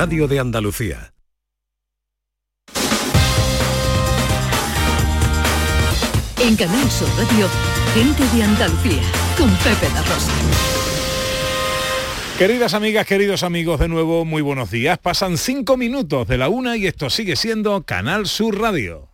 Radio de Andalucía. En Canal Sur Radio, gente de Andalucía, con Pepe la Rosa. Queridas amigas, queridos amigos, de nuevo, muy buenos días. Pasan cinco minutos de la una y esto sigue siendo Canal Sur Radio.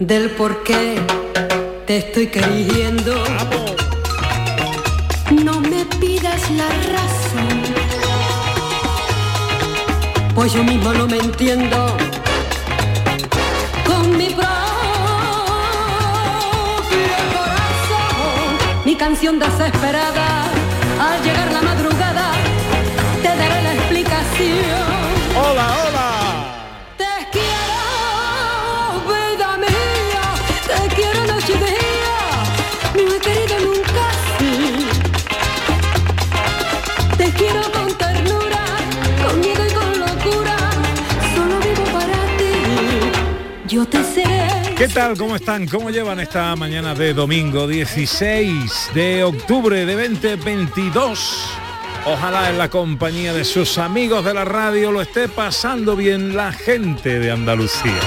Del por qué te estoy queriendo. No me pidas la razón. Pues yo mismo no me entiendo. Con mi propio corazón. Mi canción desesperada. Al llegar ¿Qué tal? ¿Cómo están? ¿Cómo llevan esta mañana de domingo 16 de octubre de 2022? Ojalá en la compañía de sus amigos de la radio lo esté pasando bien la gente de Andalucía.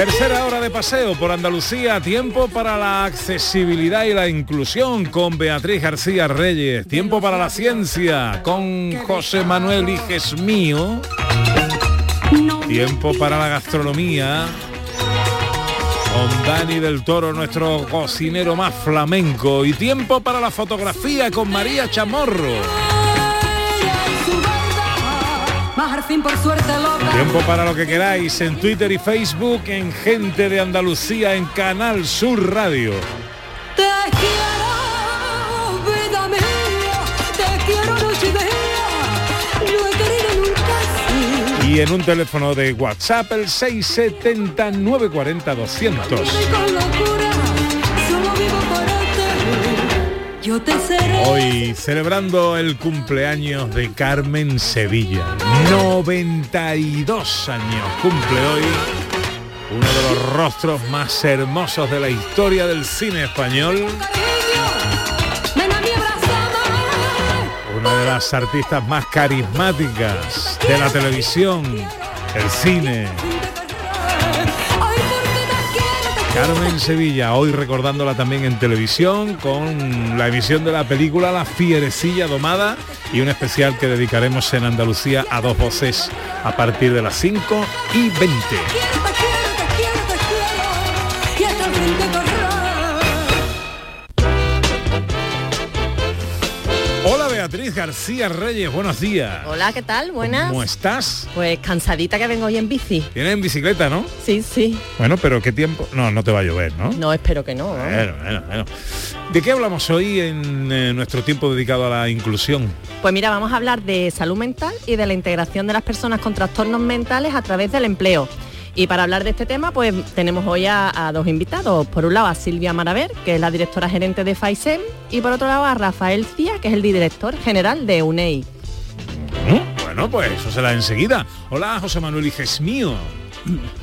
Tercera hora de paseo por Andalucía, tiempo para la accesibilidad y la inclusión con Beatriz García Reyes, tiempo para la ciencia con José Manuel Iges Mío, tiempo para la gastronomía con Dani del Toro, nuestro cocinero más flamenco, y tiempo para la fotografía con María Chamorro. Por suerte loca. Tiempo para lo que queráis en Twitter y Facebook, en Gente de Andalucía, en Canal Sur Radio. Te quiero, vida mía, te quiero noche y día, no he querido nunca así. Y en un teléfono de WhatsApp el 670 940 200. Yo te seré. Hoy celebrando el cumpleaños de Carmen Sevilla. 92 años cumple hoy uno de los rostros más hermosos de la historia del cine español. Una de las artistas más carismáticas de la televisión, el cine. Carmen Sevilla, hoy recordándola también en televisión con la emisión de la película La Fierecilla Domada y un especial que dedicaremos en Andalucía a dos voces a partir de las 5 y 20. Beatriz García Reyes, buenos días. Hola, ¿qué tal? Buenas. ¿Cómo estás? Pues cansadita que vengo hoy en bici. Tienes en bicicleta, ¿no? Sí, sí. Bueno, pero ¿qué tiempo? No, no te va a llover, ¿no? No, espero que no. ¿no? Bueno, bueno, bueno. ¿De qué hablamos hoy en eh, nuestro tiempo dedicado a la inclusión? Pues mira, vamos a hablar de salud mental y de la integración de las personas con trastornos mentales a través del empleo. Y para hablar de este tema, pues tenemos hoy a, a dos invitados. Por un lado a Silvia Maraver, que es la directora gerente de FAISEM, y por otro lado a Rafael Cía, que es el director general de UNEI. ¿Mm? Bueno, pues eso será enseguida. Hola, José Manuel Iges mío.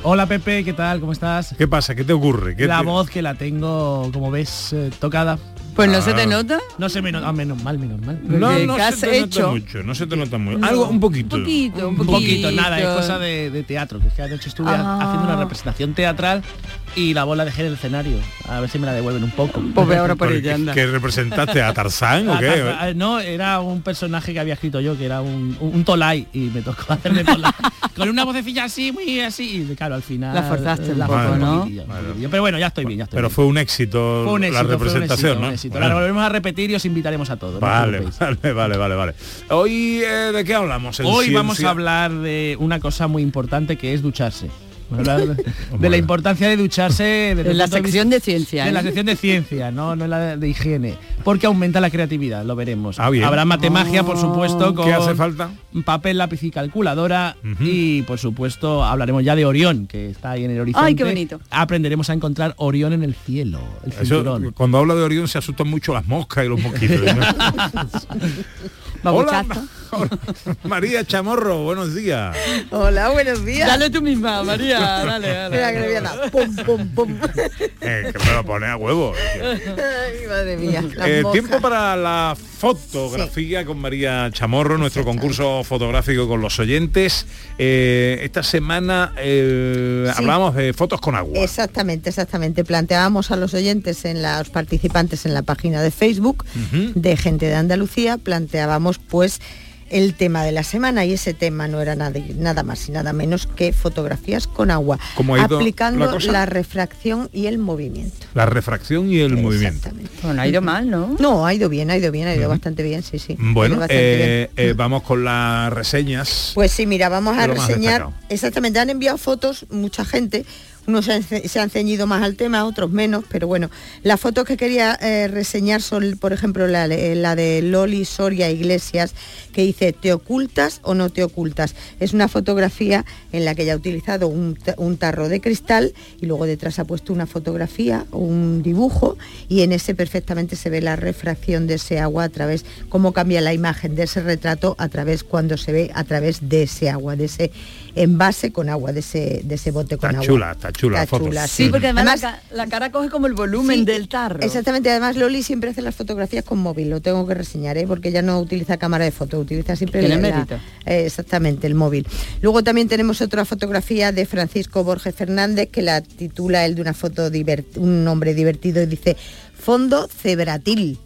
Hola Pepe, ¿qué tal? ¿Cómo estás? ¿Qué pasa? ¿Qué te ocurre? ¿Qué La te- voz que la tengo, como ves, eh, tocada. Pues no se te nota. No se me nota, ah, menos mal, menos mal. No, ¿Qué no has se te hecho? nota mucho, no se te nota mucho. Algo, un poquito. Un poquito, un Un poquito. poquito, nada, es cosa de, de teatro, que es que anoche estuve Ah. haciendo una representación teatral y la bola dejé en el escenario. A ver si me la devuelven un poco. Pues ve ahora por ¿Por ella, qué- anda. ¿Que representaste a Tarzán o qué? ah, No, era un personaje que había escrito yo, que era un, un, un tolai, y me tocó hacerme tolai. Con una vocecilla así, muy así, y claro, al final... La forzaste la poco, forcé ¿no? poquitillo, un poquitillo. Pero bueno, ya estoy bien, ya estoy Pero bien. fue un éxito, Fue un éxito, la fue un representación, éxito, ¿no? un éxito. Bueno. La volvemos a repetir y os invitaremos a todos. Vale, vale, vale, vale, vale. Hoy, eh, ¿de qué hablamos? en Hoy vamos a hablar de una cosa muy importante que es ducharse. De, la importancia de ducharse En la sección de ciencia. en la ¿eh? sección de ciencia, no, no en la de, de higiene. Porque aumenta la creatividad, lo veremos. Ah, bien. Habrá matemagia, por supuesto, con ¿Qué hace falta? papel, lápiz y calculadora. Y por supuesto hablaremos ya de Orión, que está ahí en el horizonte. Ay, qué bonito. Aprenderemos a encontrar Orión en el cielo, el Eso, cinturón. cuando habla de Orión se asustan mucho las moscas y los mosquitos. ¿no? Hola, María Chamorro, buenos días. Hola, buenos días. Dale tú misma, María. Dale, dale. Mira que le voy a dar. Pum, pum, pum. Eh, que me lo pone a huevo. Ay, madre mía. las Eh, tiempo para la fotografía con María Chamorro, nuestro concurso fotográfico con los oyentes. Eh, esta semana eh, Sí. hablamos de fotos con agua. Exactamente, exactamente. Planteábamos a los oyentes, en la- los participantes en la página de Facebook de Gente de Andalucía, planteábamos pues el tema de la semana y ese tema no era nada, nada más y nada menos que fotografías con agua, ¿Cómo ha ido aplicando la cosa? la refracción y el movimiento. La refracción y el movimiento. Exactamente. Bueno, ha ido mal, ¿no? No, ha ido bien, ha ido bien, ha ido bastante bien, sí, sí. Bueno, bien. eh, eh, vamos con las reseñas. Pues sí, mira, vamos a reseñar. Exactamente, han enviado fotos mucha gente. Unos se han, ceñido más al tema, otros menos, pero bueno, las fotos que quería eh, reseñar son, por ejemplo, la, de- Loli Soria Iglesias, que dice, ¿te ocultas o no te ocultas? Es una fotografía en la que ella ha utilizado un, un tarro de cristal y luego detrás ha puesto una fotografía o un dibujo y en ese perfectamente se ve la refracción de ese agua a través, cómo cambia la imagen de ese retrato a través cuando se ve a través de ese agua, de ese envase con agua, de ese, de ese bote con Está agua. chula, está chula la Está foto. chula, Sí, porque además, Además- la, ca- la cara coge como el volumen Sí, del tarro. Exactamente, además Loli siempre hace las fotografías con móvil, lo tengo que reseñar, ¿eh? porque ella no utiliza cámara de foto, utiliza siempre mérito. eh, exactamente el móvil. Luego también tenemos otra fotografía de Francisco Borges Fernández que la titula él de una foto divert- un nombre divertido y dice fondo cebratil.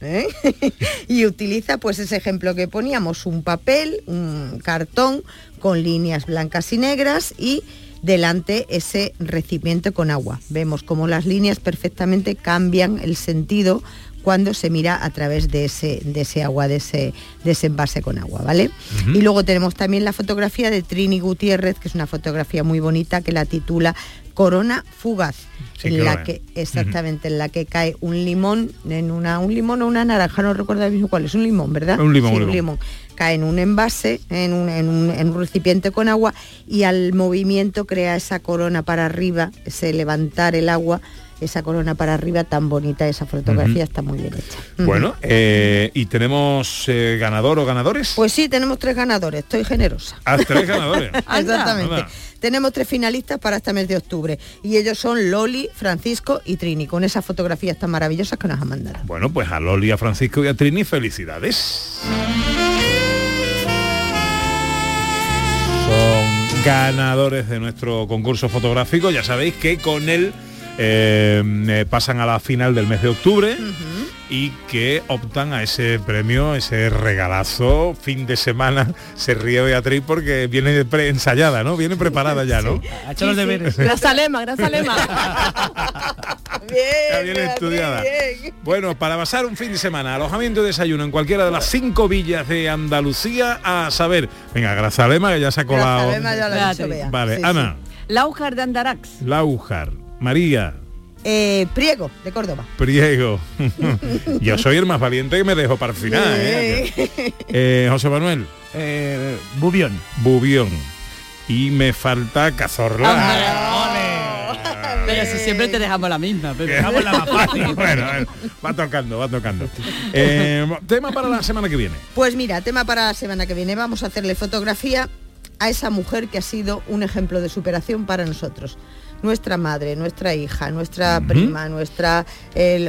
¿Eh? y utiliza pues ese ejemplo que poníamos, un papel, un cartón con líneas blancas y negras y delante ese recipiente con agua. Vemos como las líneas perfectamente cambian el sentido cuando se mira a través de ese, de ese agua, de ese, de ese envase con agua, ¿vale? Y luego tenemos también la fotografía de Trini Gutiérrez, que es una fotografía muy bonita, que la titula Corona Fugaz, Sí, en la que, exactamente, en la que cae un limón, en una, un limón o una naranja, no recuerdo mismo cuál es, un limón, ¿verdad? Un limón, Sí, un limón. Cae en un envase, en un, en un- en un recipiente con agua y al movimiento crea esa corona para arriba, ese levantar el agua, esa corona para arriba tan bonita, esa fotografía está muy bien hecha. Bueno, eh, y tenemos eh, ganador o ganadores. Pues sí, tenemos tres ganadores, estoy generosa. Ah, tres ganadores. Exactamente. Anda. Tenemos tres finalistas para este mes de octubre y ellos son Loli, Francisco y Trini, con esas fotografías tan maravillosas que nos han mandado. Bueno, pues a Loli, a Francisco y a Trini, felicidades. Son ganadores de nuestro concurso fotográfico. Ya sabéis que con él eh, eh, pasan a la final del mes de octubre y que optan a ese premio, ese regalazo, fin de semana. Se ríe Beatriz porque viene preensayada, ¿no? Viene preparada ya, ¿no? Ha hecho los deberes. Gracias Lema, gracias Lema. Ya viene estudiada. Bueno, para pasar un fin de semana, alojamiento y desayuno en cualquiera de las cinco villas de Andalucía, a saber, venga, Grazalema, que ya se ha colado. Grazalema ya lo ha dicho. Vale, Sí, Ana, Laujar de Andarax. Laujar, María. Eh, Priego, de Córdoba. Priego. Yo soy el más valiente que me dejo para el final. ¿eh? Eh, José Manuel, Eh, Bubión. Bubión. Y me falta Cazorla. Pero si siempre te dejamos la misma. Dejamos la más fácil. bueno, bueno, va tocando, va tocando. Eh, tema para la semana que viene. Pues mira, tema para la semana que viene. Vamos a hacerle fotografía a esa mujer que ha sido un ejemplo de superación para nosotros. Nuestra madre, nuestra hija, nuestra prima, nuestra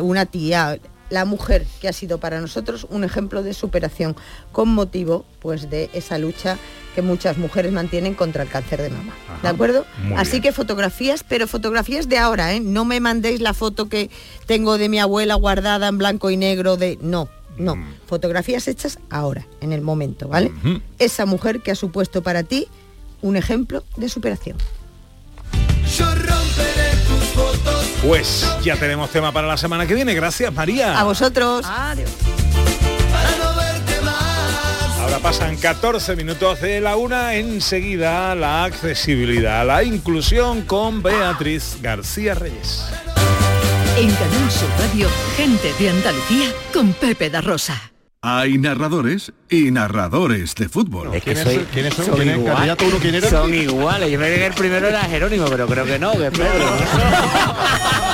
una tía, la mujer que ha sido para nosotros un ejemplo de superación con motivo pues de esa lucha que muchas mujeres mantienen contra el cáncer de mama. Ajá, ¿De acuerdo? Así bien. que fotografías, pero fotografías de ahora, ¿eh? No me mandéis la foto que tengo de mi abuela guardada en blanco y negro de no, no, Mm. fotografías hechas ahora, en el momento, ¿vale? Esa mujer que ha supuesto para ti un ejemplo de superación. Pues ya tenemos tema para la semana que viene. Gracias, María. A vosotros. Adiós. Ahora Pasan 14 minutos de la una, enseguida la accesibilidad, la inclusión con Beatriz García Reyes. En Canal Sur Radio, gente de Andalucía con Pepe da Rosa. Hay narradores y narradores de fútbol. Es que soy, son, igual- son iguales. Yo me que el primero era Jerónimo, pero creo que no, que es Pedro.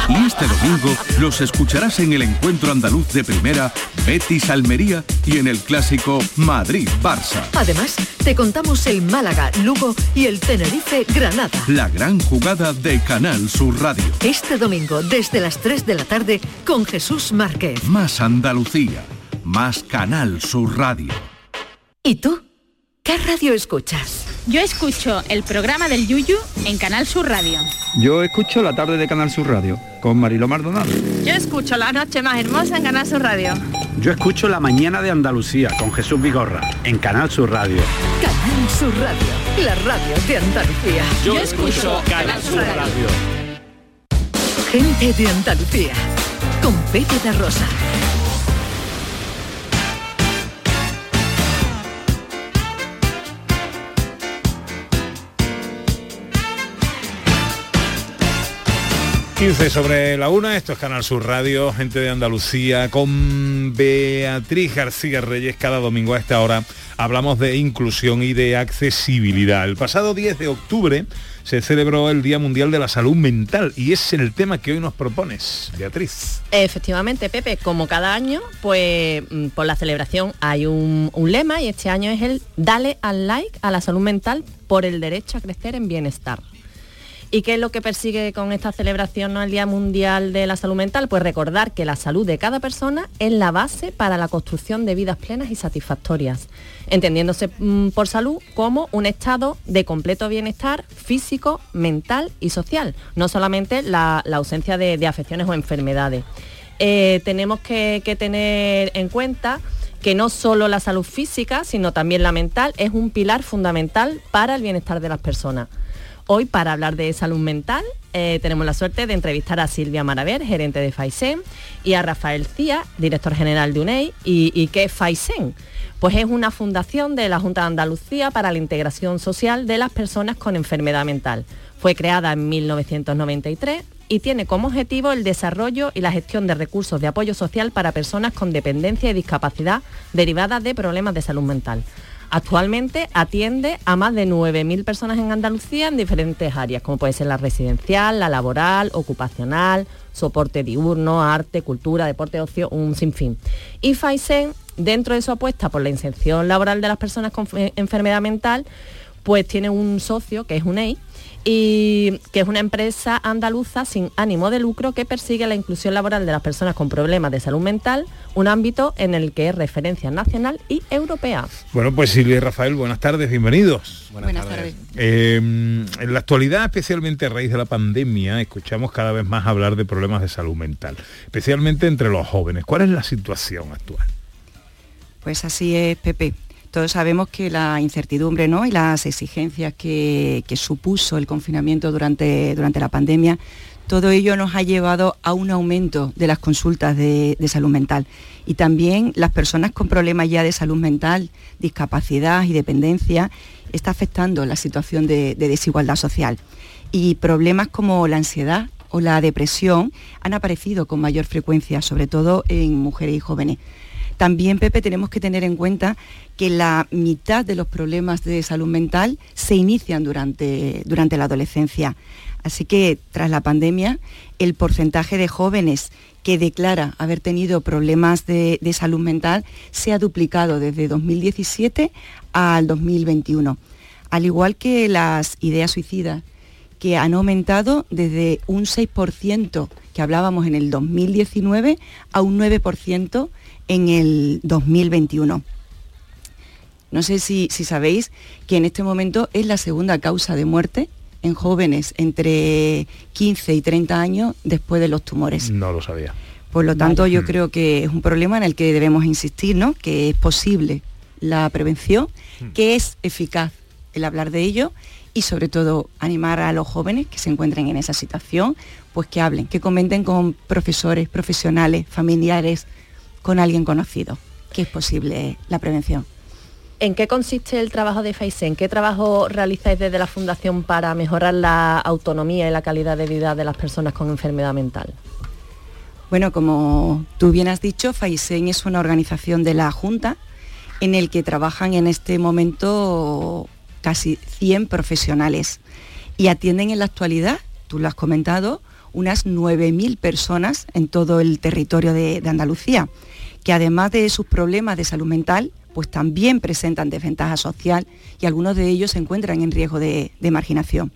Y este domingo los escucharás en el encuentro andaluz de primera Betis Almería y en el clásico Madrid Barça. Además, te contamos el Málaga, Lugo y el Tenerife Granada. La gran jugada de Canal Sur Radio. Este domingo, desde las 3 de la tarde, con Jesús Márquez. Más Andalucía. Más Canal Sur Radio. ¿Y tú? ¿Qué radio escuchas? Yo escucho el programa del Yuyu en Canal Sur Radio. Yo escucho la tarde de Canal Sur Radio con Mariló Maldonado. Yo escucho la noche más hermosa en Canal Sur Radio. Yo escucho La Mañana de Andalucía con Jesús Vigorra en Canal Sur Radio. Canal Sur Radio, la radio de Andalucía. Yo escucho Canal Sur Radio. Gente de Andalucía, con Pepe da Rosa. 15 sobre la una, esto es Canal Sur Radio, gente de Andalucía, con Beatriz García Reyes cada domingo a esta hora hablamos de inclusión y de accesibilidad. El pasado 10 de octubre se celebró el Día Mundial de la Salud Mental y es el tema que hoy nos propones, Beatriz. Efectivamente, Pepe, como cada año, pues mm, por la celebración hay un, un lema y este año es el Dale al like a la salud mental por el derecho a crecer en bienestar. ¿Y qué es lo que persigue con esta celebración ¿no? el Día Mundial de la Salud Mental? Pues recordar que la salud de cada persona es la base para la construcción de vidas plenas y satisfactorias, entendiéndose mm, por salud como un estado de completo bienestar físico, mental y social, no solamente la, ausencia de, de afecciones o enfermedades. Eh, tenemos que, que tener en cuenta que no solo la salud física, sino también la mental es un pilar fundamental para el bienestar de las personas. Hoy, para hablar de salud mental, eh, tenemos la suerte de entrevistar a Silvia Maraver, gerente de FAISEN, y a Rafael Cía, director general de UNEI. ¿Y, y qué es FAISEN? Pues es una fundación de la Junta de Andalucía para la integración social de las personas con enfermedad mental. Fue creada en 1993 y tiene como objetivo el desarrollo y la gestión de recursos de apoyo social para personas con dependencia y discapacidad derivadas de problemas de salud mental. Actualmente atiende a más de 9.000 personas en Andalucía en diferentes áreas, como puede ser la residencial, la laboral, ocupacional, soporte diurno, arte, cultura, deporte, ocio, un sinfín. Y FAISEN, dentro de su apuesta por la inserción laboral de las personas con fe- enfermedad mental, pues tiene un socio que es UNEI, y que es una empresa andaluza sin ánimo de lucro que persigue la inclusión laboral de las personas con problemas de salud mental, un ámbito en el que es referencia nacional y europea. Bueno, pues Silvia y Rafael, buenas tardes, bienvenidos. Buenas, tardes. Eh, en la actualidad, especialmente a raíz de la pandemia, escuchamos cada vez más hablar de problemas de salud mental, especialmente entre los jóvenes. ¿Cuál es la situación actual? Pues así es, Pepe. Todos sabemos que la incertidumbre ¿no? y las exigencias que, supuso el confinamiento durante, durante la pandemia, todo ello nos ha llevado a un aumento de las consultas de, salud mental. Y también las personas con problemas ya de salud mental, discapacidad y dependencia, está afectando la situación de desigualdad social. Y problemas como la ansiedad o la depresión han aparecido con mayor frecuencia, sobre todo en mujeres y jóvenes. También, Pepe, tenemos que tener en cuenta que la mitad de los problemas de salud mental se inician durante, durante la adolescencia. Así que tras la pandemia, el porcentaje de jóvenes que declara haber tenido problemas de, de salud mental se ha duplicado desde 2017 al 2021. Al igual que las ideas suicidas, que han aumentado desde un 6% que hablábamos en el 2019 a un 9% en el 2021. No sé si, si sabéis que en este momento es la segunda causa de muerte en jóvenes entre 15 y 30 años después de los tumores. No lo sabía. Por lo tanto, yo Mm. creo que es un problema en el que debemos insistir, ¿no? Que es posible la prevención, que es eficaz el hablar de ello y sobre todo animar a los jóvenes que se encuentren en esa situación, pues que hablen, que comenten con profesores, profesionales, familiares, con alguien conocido, que es posible la prevención. ¿En qué consiste el trabajo de FAISEN? ¿Qué trabajo realizáis desde la Fundación para mejorar la autonomía y la calidad de vida de las personas con enfermedad mental? Bueno, como tú bien has dicho, FAISEN es una organización de la Junta en el que trabajan en este momento casi 100 profesionales y atienden en la actualidad, tú lo has comentado, unas 9.000 personas en todo el territorio de, de Andalucía, que además de sus problemas de salud mental, pues también presentan desventaja social y algunos de ellos se encuentran en riesgo de, marginación.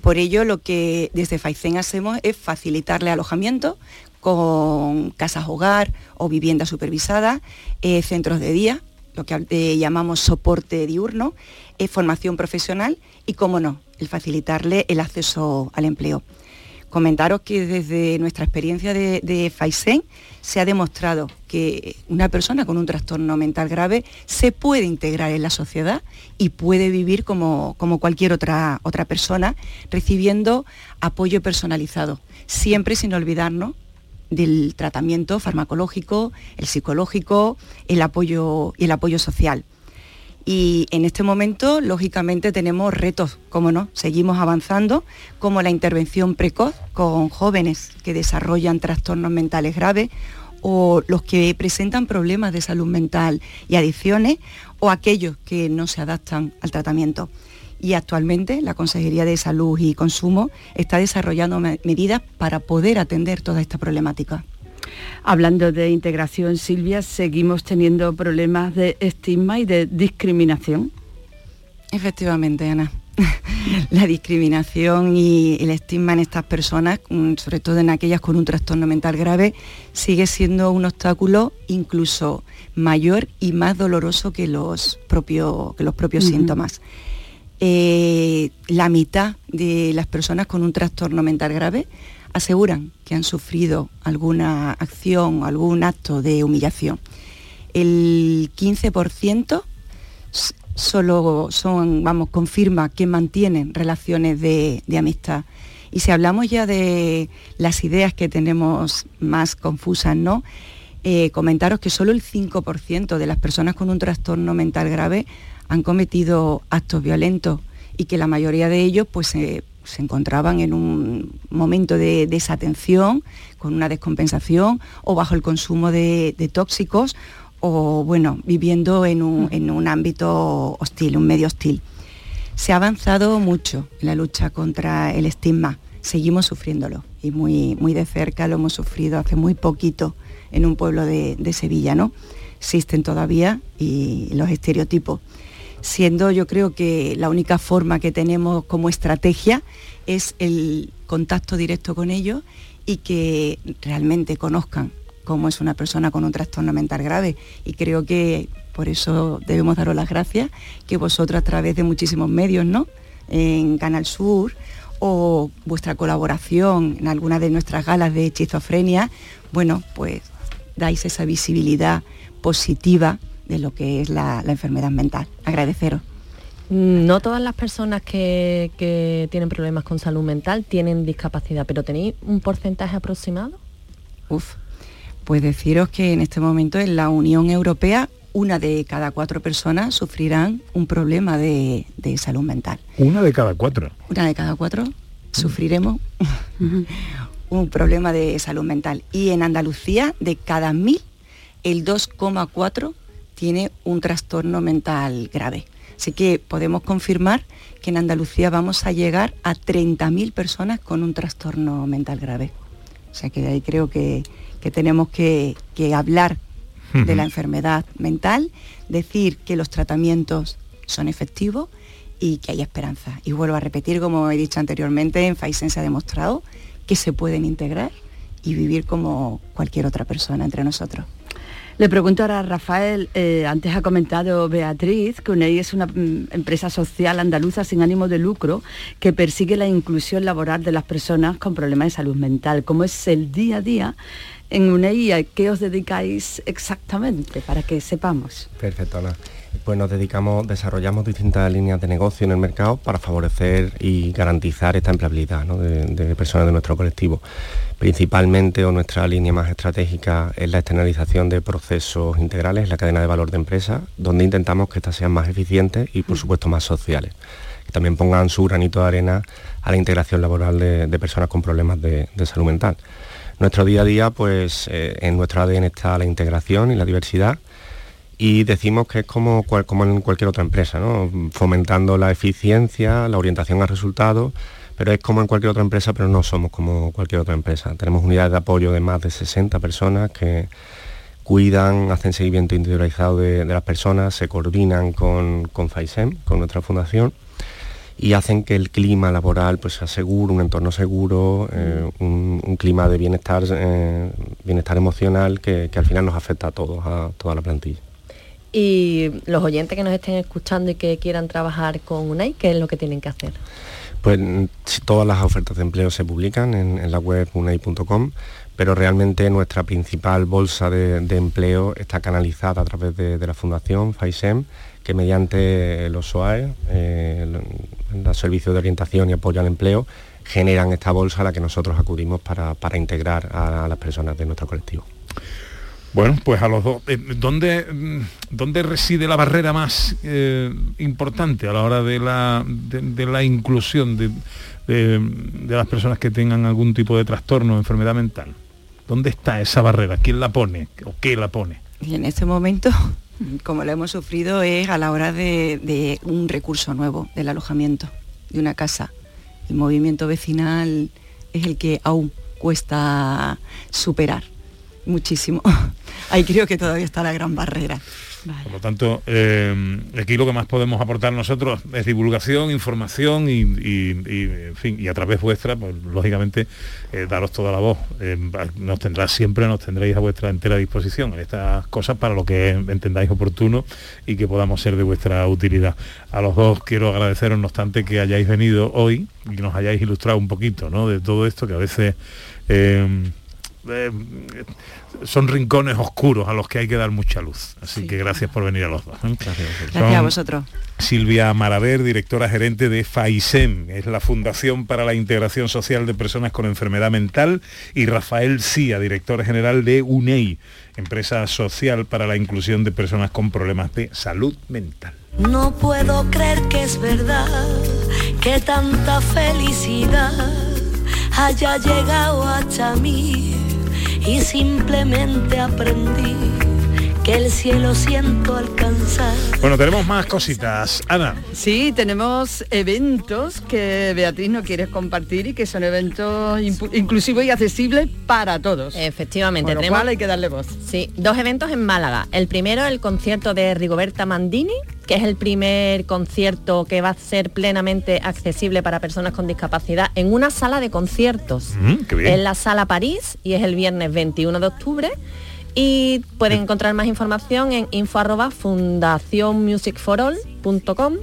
Por ello, lo que desde FAICEN hacemos es facilitarle alojamiento con casas hogar o vivienda supervisada, eh, centros de día, lo que eh, llamamos soporte diurno, eh, formación profesional y, cómo no, el facilitarle el acceso al empleo. Comentaros que desde nuestra experiencia de, de FAISEN se ha demostrado que una persona con un trastorno mental grave se puede integrar en la sociedad y puede vivir como, como cualquier otra, otra persona, recibiendo apoyo personalizado, siempre sin olvidarnos del tratamiento farmacológico, el psicológico, el apoyo y el apoyo social. Y en este momento, lógicamente, tenemos retos, como no, seguimos avanzando, como la intervención precoz con jóvenes que desarrollan trastornos mentales graves o los que presentan problemas de salud mental y adicciones o aquellos que no se adaptan al tratamiento. Y actualmente la Consejería de Salud y Consumo está desarrollando me medidas para poder atender toda esta problemática. Hablando de integración, Silvia, seguimos teniendo problemas de estigma y de discriminación. Efectivamente, Ana. La discriminación y el estigma en estas personas, mm, sobre todo en aquellas con un trastorno mental grave, sigue siendo un obstáculo incluso mayor y más doloroso que los, propio, que los propios síntomas. Eh, la mitad de las personas con un trastorno mental grave aseguran que han sufrido alguna acción o algún acto de humillación. El 15% s- solo son, vamos, confirma que mantienen relaciones de, de amistad. Y si hablamos ya de las ideas que tenemos más confusas, ¿no? Eh, comentaros que solo el 5% de las personas con un trastorno mental grave han cometido actos violentos y que la mayoría de ellos pues eh, se encontraban en un momento de desatención, con una descompensación o bajo el consumo de, tóxicos o bueno, viviendo en un, en un ámbito hostil, un medio hostil. Se ha avanzado mucho en la lucha contra el estigma, seguimos sufriéndolo y muy, muy de cerca lo hemos sufrido hace muy poquito en un pueblo de, de Sevilla, ¿no? Existen todavía y los estereotipos siendo yo creo que la única forma que tenemos como estrategia es el contacto directo con ellos y que realmente conozcan cómo es una persona con un trastorno mental grave. Y creo que por eso debemos daros las gracias, que vosotros a través de muchísimos medios, ¿no? En Canal Sur o vuestra colaboración en alguna de nuestras galas de esquizofrenia, bueno, pues dais esa visibilidad positiva de lo que es la, la enfermedad mental. Agradeceros. No todas las personas que, que tienen problemas con salud mental tienen discapacidad, pero ¿tenéis un porcentaje aproximado? Uf, pues deciros que en este momento en la Unión Europea una de cada cuatro personas sufrirán un problema de, de salud mental. Una de cada cuatro. Una de cada cuatro sufriremos un problema de salud mental. Y en Andalucía, de cada mil, el 2,4 tiene un trastorno mental grave. Así que podemos confirmar que en Andalucía vamos a llegar a 30.000 personas con un trastorno mental grave. O sea que de ahí creo que, que tenemos que, que hablar de la enfermedad mental, decir que los tratamientos son efectivos y que hay esperanza. Y vuelvo a repetir, como he dicho anteriormente, en Faisen se ha demostrado que se pueden integrar y vivir como cualquier otra persona entre nosotros. Le pregunto ahora a Rafael, eh, antes ha comentado Beatriz que UNEI es una mm, empresa social andaluza sin ánimo de lucro que persigue la inclusión laboral de las personas con problemas de salud mental. ¿Cómo es el día a día en UNEI, ¿a qué os dedicáis exactamente para que sepamos? Perfecto, Ana. Pues nos dedicamos, desarrollamos distintas líneas de negocio en el mercado para favorecer y garantizar esta empleabilidad ¿no? de, de personas de nuestro colectivo. Principalmente o nuestra línea más estratégica es la externalización de procesos integrales en la cadena de valor de empresa, donde intentamos que éstas sean más eficientes y por supuesto más sociales. Que también pongan su granito de arena a la integración laboral de, de personas con problemas de, de salud mental. Nuestro día a día, pues eh, en nuestro ADN está la integración y la diversidad y decimos que es como, como en cualquier otra empresa, fomentando la eficiencia, la orientación a resultados, pero es como en cualquier otra empresa, pero no somos como cualquier otra empresa. Tenemos unidades de apoyo de más de 60 personas que cuidan, hacen seguimiento individualizado de, las personas, se coordinan con, con FAISEM, con nuestra fundación, y hacen que el clima laboral pues, sea seguro, un entorno seguro, eh, un, clima de bienestar, eh, bienestar emocional que al final nos afecta a todos, a toda la plantilla. Y los oyentes que nos estén escuchando y que quieran trabajar con UNAI, ¿qué es lo que tienen que hacer? Pues todas las ofertas de empleo se publican en, la web unai.com, pero realmente nuestra principal bolsa de, empleo está canalizada a través de, la Fundación FAISEM, que mediante los SOAE, eh, lo- los servicios de orientación y apoyo al empleo, generan esta bolsa a la que nosotros acudimos para, para integrar a las personas de nuestro colectivo. Bueno, pues a los dos. eh, ¿dónde, mm, ¿Dónde reside la barrera más eh, importante a la hora de la, de, la inclusión de, de- las personas que tengan algún tipo de trastorno o enfermedad mental? ¿Dónde está esa barrera? ¿Quién la pone? ¿O qué la pone? Y en este momento, como lo hemos sufrido, es a la hora de un recurso nuevo, del alojamiento, de una casa. El movimiento vecinal es el que aún cuesta superar muchísimo. Ahí creo que todavía está la gran barrera. Por lo tanto, eh, aquí lo que más podemos aportar nosotros es divulgación, información y, y- y, en fin, y a través vuestra, pues lógicamente, eh, daros toda la voz. Eh, nos tendrá siempre, nos tendréis a vuestra entera disposición en estas cosas para lo que entendáis oportuno y que podamos ser de vuestra utilidad. A los dos quiero agradeceros, no obstante, que hayáis venido hoy y nos hayáis ilustrado un poquito ¿no? de todo esto que a veces... eh, eh, son rincones oscuros a los que hay que dar mucha luz. Así que gracias por venir a los dos. ¿eh? Gracias a vosotros. Silvia Maraver, directora gerente de FAISEM, es la Fundación para la Integración Social de Personas con Enfermedad Mental, y Rafael Cía, director general de UNEI, empresa social para la inclusión de personas con problemas de salud mental. No puedo creer que es verdad que tanta felicidad haya llegado hasta mí y simplemente aprendí que el cielo siento alcanzar. Bueno, tenemos más cositas. Ana, Sí, tenemos eventos que Beatriz no quiere compartir y que son eventos inclusivos y accesibles para todos. Efectivamente, Con lo tenemos- cual hay que darle voz. Sí, dos eventos en Málaga. El primero, el concierto de Rigoberta Mandini, que es el primer concierto que va a ser plenamente accesible para personas con discapacidad en una sala de conciertos. Mm. En la Sala París y es el viernes 21 de octubre. Y pueden encontrar más información en info arroba fundacionmusicforall.com.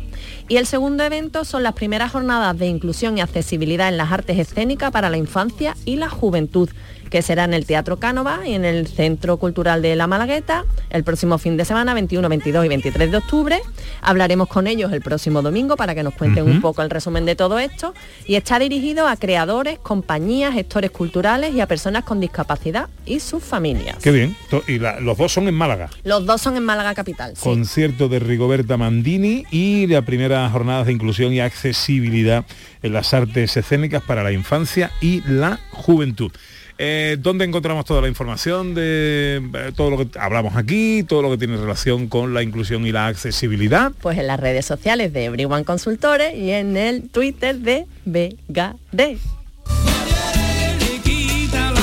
Y el segundo evento son las primeras jornadas de inclusión y accesibilidad en las artes escénicas para la infancia y la juventud, que será en el Teatro Cánova y en el Centro Cultural de La Malagueta el próximo fin de semana, 21, 22 y 23 de octubre. Hablaremos con ellos el próximo domingo para que nos cuenten un poco el resumen de todo esto. Y está dirigido a creadores, compañías, gestores culturales y a personas con discapacidad y sus familias. qué bien. Y la- los dos son en Málaga. Los dos son en Málaga Capital. sí. concierto de Rigoberta Mandini y la primera jornada de inclusión y accesibilidad en las artes escénicas para la infancia y la juventud. Eh, ¿Dónde encontramos toda la información de eh, todo lo que hablamos aquí, todo lo que tiene relación con la inclusión y la accesibilidad? Pues en las redes sociales de Everyone Consultores y en el Twitter de VegaD.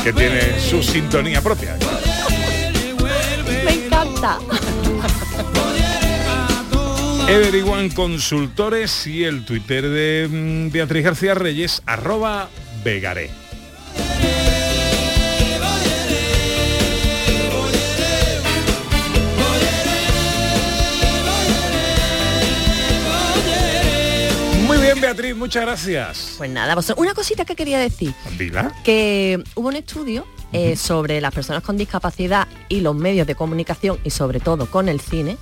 Que tiene su sintonía propia. Me encanta. Everyone Consultores y el Twitter de mm, Beatriz García Reyes, arroba Vegaré. Bien, Beatriz, muchas gracias. Pues nada, una cosita que quería decir. Dila. que hubo un estudio eh, sobre las personas con discapacidad y los medios de comunicación y sobre todo con el cine,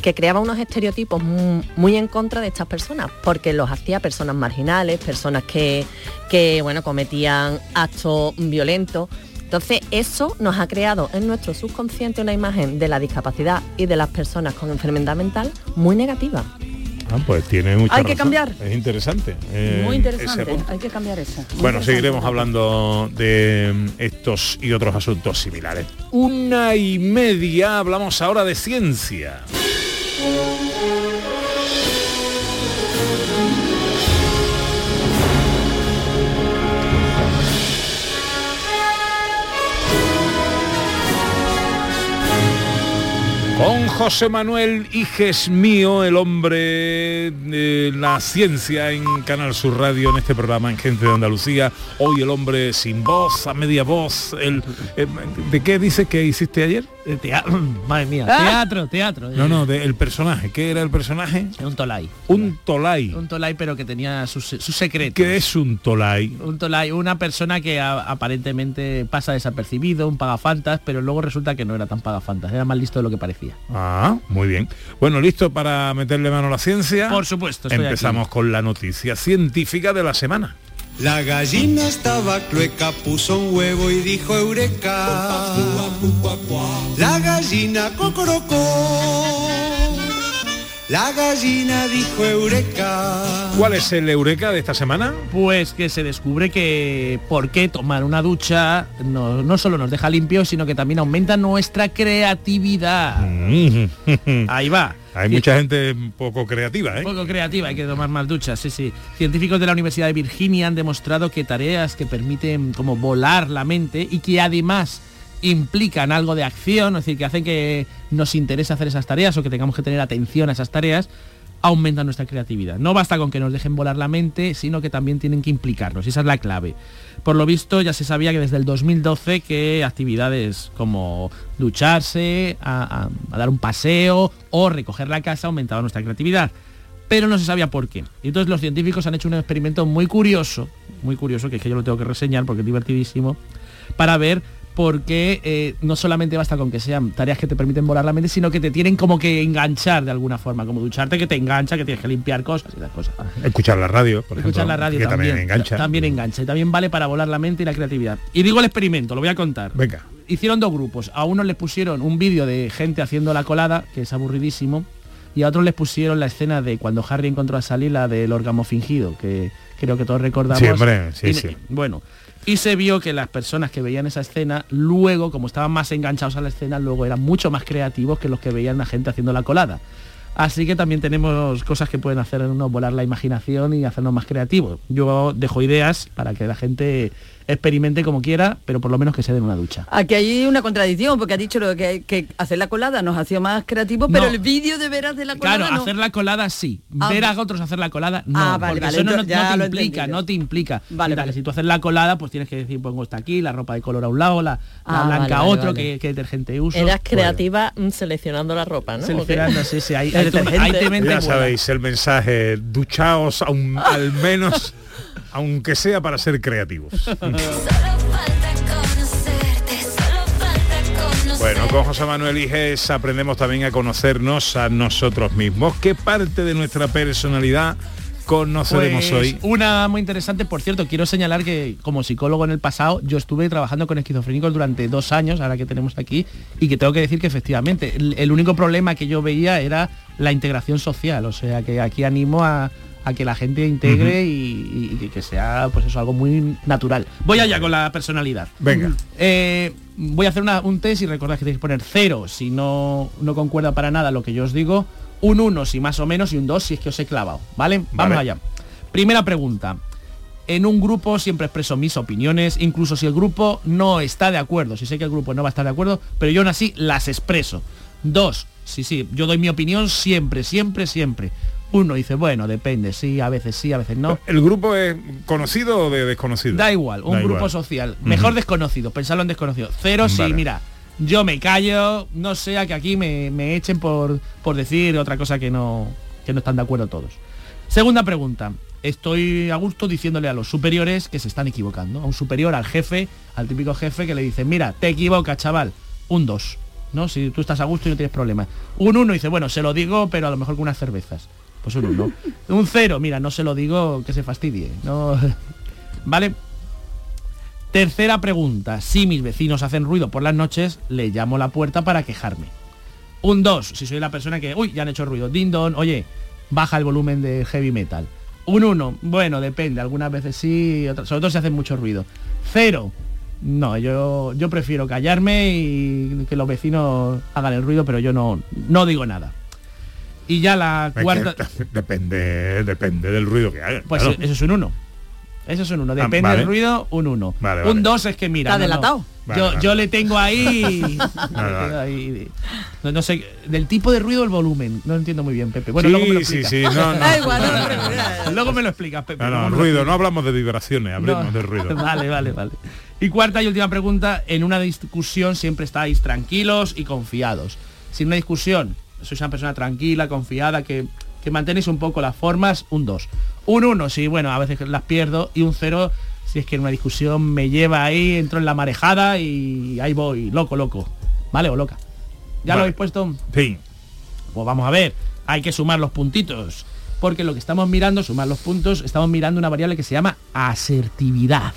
que creaba unos estereotipos mu- muy, en contra de estas personas, porque los hacía personas marginales, personas que, que bueno, cometían actos violentos. Entonces eso nos ha creado en nuestro subconsciente una imagen de la discapacidad y de las personas con enfermedad mental muy negativa. Ah, pues tiene mucha Hay que razón. cambiar. Es interesante. eh, Muy interesante, hay que cambiar eso. Muy Bueno, seguiremos hablando de mm, estos y otros asuntos similares. Una y media, hablamos ahora de ciencia. Con José Manuel Iges mío, el hombre de la ciencia en Canal Sur Radio, en este programa en Gente de Andalucía. Hoy el hombre sin voz, a media voz. El, eh, ¿De qué dice que hiciste ayer? Madre mía, Ah. teatro, teatro. No, no, del personaje. ¿Qué era el personaje? Un tolai. Un tolai. Un tolai pero que tenía sus, sus secretos. ¿Qué es un tolai? Un tolai, una persona que a- aparentemente pasa desapercibido, un pagafantas, pero luego resulta que no era tan pagafantas, era más listo de lo que parecía. Ah, muy bien. Bueno, ¿listo para meterle mano a la ciencia? Por supuesto, estoy Empezamos con la noticia científica de la semana. La gallina estaba clueca, puso un huevo y dijo eureka. La gallina cocorocó. La gallina dijo eureka. ¿Cuál es el eureka de esta semana? Pues que se descubre que por qué tomar una ducha no, no solo nos deja limpios, sino que también aumenta nuestra creatividad. Ahí va. Hay mucha gente poco creativa, ¿eh? Poco creativa, hay que tomar más duchas, sí, sí. Científicos de la Universidad de Virginia han demostrado que tareas que permiten como volar la mente y que además implican algo de acción, es decir, que hacen que nos interese hacer esas tareas o que tengamos que tener atención a esas tareas, aumentan nuestra creatividad. No basta con que nos dejen volar la mente, sino que también tienen que implicarnos, y esa es la clave. Por lo visto ya se sabía que desde el 2012 que actividades como ducharse, a, a- dar un paseo o recoger la casa aumentaban nuestra creatividad. Pero no se sabía por qué. Y entonces los científicos han hecho un experimento muy curioso, muy curioso, que es que yo lo tengo que reseñar porque es divertidísimo, para ver por qué eh, no solamente basta con que sean tareas que te permiten volar la mente, sino que te tienen como que enganchar de alguna forma, como ducharte que te engancha, que tienes que limpiar cosas y las cosas. Escuchar la radio, por Escuchar ejemplo. la radio que también, también engancha. También engancha. Y también vale para volar la mente y la creatividad. Y digo el experimento, lo voy a contar. Venga. Hicieron dos grupos. A unos les pusieron un vídeo de gente haciendo la colada, que es aburridísimo, y a otros les pusieron la escena de cuando Harry encontró a Sally, la del órgano fingido, que creo que todos recordamos. Sí, hombre, sí, Y- sí. Bueno, y se vio que las personas que veían esa escena, luego, como estaban más enganchados a la escena, luego eran mucho más creativos que los que veían a gente haciendo la colada. Así que también tenemos cosas que pueden hacernos volar la imaginación y hacernos más creativos. Yo dejo ideas para que la gente experimente como quiera, pero por lo menos que se den una ducha. Aquí hay una contradicción, porque ha dicho lo que, que hacer la colada nos hacía más creativos, pero No. el vídeo de veras de la colada Claro, no. hacer la colada sí. Ah, Ver a otros hacer la colada no. Ah, vale, porque vale, eso no, te implica, no te implica. Vale, vale. Si tú haces la colada, pues tienes que decir, pongo esta aquí, la ropa de color a un lado, la, la Ah, blanca vale, a otro, qué detergente uso. Eras Pues, creativa mm, seleccionando la ropa, ¿no? Seleccionando, sí, sí, ahí- ahí tú- ahí te Ya vuela. sabéis el mensaje, duchaos aun- al menos, aunque sea para ser creativos. Bueno, con José Manuel Iges aprendemos también a conocernos a nosotros mismos. ¿Qué parte de nuestra personalidad conoceremos Pues, hoy? Una muy interesante, por cierto, quiero señalar que como psicólogo en el pasado yo estuve trabajando con esquizofrénicos durante dos años, ahora que tenemos aquí, y que tengo que decir que efectivamente el, el único problema que yo veía era la integración social, o sea que aquí animo a, a que la gente integre y, y que sea pues eso algo muy natural. Voy allá con la personalidad. Venga. Eh, voy a hacer una- un test y recordad que tenéis que poner cero si no, no concuerda para nada lo que yo os digo, un 1 si más o menos y un 2 si es que os he clavado, ¿vale? Vamos Vale. allá. Primera pregunta. En un grupo siempre expreso mis opiniones, incluso si el grupo no está de acuerdo. Si sé que el grupo no va a estar de acuerdo, pero yo aún así las expreso. Dos, sí, sí, yo doy mi opinión siempre, siempre, siempre. Uno dice, bueno, depende, sí, a veces sí, a veces no. ¿El grupo es conocido o de desconocido? Da igual, un Da grupo igual. social. Mejor desconocido, pensarlo en desconocido. Cero sí, mira, yo me callo, no sea que aquí me, me echen por, por decir otra cosa que no, que no están de acuerdo todos. Segunda pregunta. Estoy a gusto diciéndole a los superiores que se están equivocando. A un superior, al jefe, al típico jefe que le dice, mira, te equivocas, chaval. Un 2. ¿No? Si tú estás a gusto y no tienes problemas. Un 1 dice, bueno, se lo digo, pero a lo mejor con unas cervezas. Pues un 1. un 0, mira, no se lo digo, que se fastidie. No. ¿Vale? Tercera pregunta. Si mis vecinos hacen ruido por las noches, le llamo a la puerta para quejarme. Un 2. Si soy la persona que, uy, ya han hecho ruido. Ding dong, oye, baja el volumen de heavy metal. Un 1. Bueno, depende. Algunas veces sí, otras, sobre todo si hacen mucho ruido. Cero. No, yo, yo prefiero callarme y que los vecinos hagan el ruido, pero yo no, no digo nada. Y ya la que cuarta... depende, depende del ruido que haga. Pues claro. eso es un 1. Eso es un 1. Depende vale. del ruido, un 1. Vale, Un vale. 2 es que mira. Está no, no. delatado. Vale, yo, vale. yo le tengo ahí, Vale, vale. ahí- no, no sé, del tipo de ruido el volumen. No lo entiendo muy bien, Pepe. Bueno, Sí, luego me lo sí, explicas. sí, no, luego me lo explicas, Pepe. No, ruido, no hablamos de vibraciones, hablemos No. de ruido. Vale, vale, vale. Y cuarta y última pregunta, en una discusión siempre estáis tranquilos y confiados. Si en una discusión sois una persona tranquila, confiada, que, que mantenéis un poco las formas, un 2. Un 1, sí, bueno, a veces las pierdo, y un 0, si es que en una discusión me lleva ahí, entro en la marejada y ahí voy, loco, loco. ¿Vale o loca? ¿Ya lo habéis puesto? Sí. Pues vamos a ver, hay que sumar los puntitos. Porque lo que estamos mirando, sumar los puntos, estamos mirando una variable que se llama asertividad.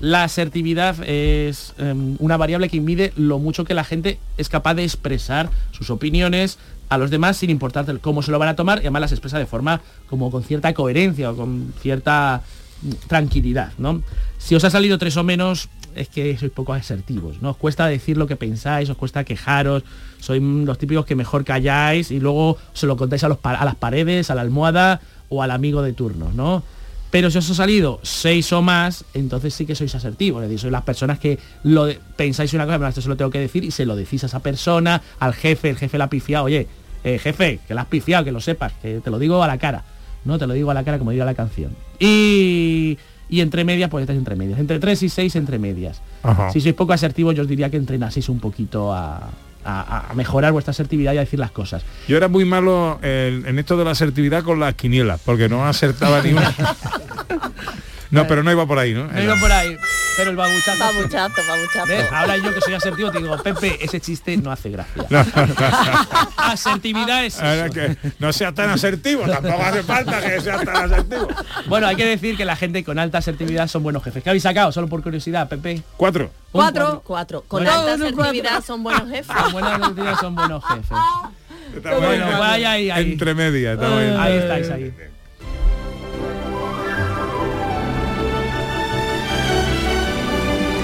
La asertividad es em, una variable que mide lo mucho que la gente es capaz de expresar sus opiniones a los demás sin importar cómo se lo van a tomar y además las expresa de forma como con cierta coherencia o con cierta mm, tranquilidad, ¿no? Si os ha salido tres o menos es que sois poco asertivos, ¿no? Os cuesta decir lo que pensáis, os cuesta quejaros, sois los típicos que mejor calláis y luego se lo contáis a, a las paredes, a la almohada o al amigo de turno, ¿no? Pero si os ha salido seis o más, entonces sí que sois asertivos. Es decir, sois las personas que lo de- pensáis una cosa, pero esto se lo tengo que decir y se lo decís a esa persona, al jefe, el jefe la ha pifiado, oye, eh, jefe, que la has pifiado, que lo sepas, que te lo digo a la cara. No, te lo digo a la cara como diga la canción. Y, y entre medias, pues estáis entre medias. Entre 3 y 6 entre medias. Ajá. Si sois poco asertivos, yo os diría que entrenaseis un poquito a, a- a mejorar vuestra asertividad y a decir las cosas. Yo era muy malo en, en esto de la asertividad con las quinielas, porque no acertaba ni una. No, pero no iba por ahí, ¿no? No iba por ahí, pero el babuchazo. Babuchazo, babuchazo. ¿Ves? Ahora yo que soy asertivo te digo, Pepe, ese chiste no hace gracia. No. Asertividad es eso. que no sea tan asertivo, tampoco hace falta que sea tan asertivo. Bueno, hay que decir que la gente con alta asertividad son buenos jefes. ¿Qué habéis sacado? Solo por curiosidad, Pepe. Cuatro. Cuatro. Cuatro. Con Bueno. alta No, no, asertividad cuatro. son buenos jefes. Con buena asertividad son buenos jefes. Estamos Bueno, en- pues ahí, ahí. Entre medias. estamos en- Ahí estáis, ahí.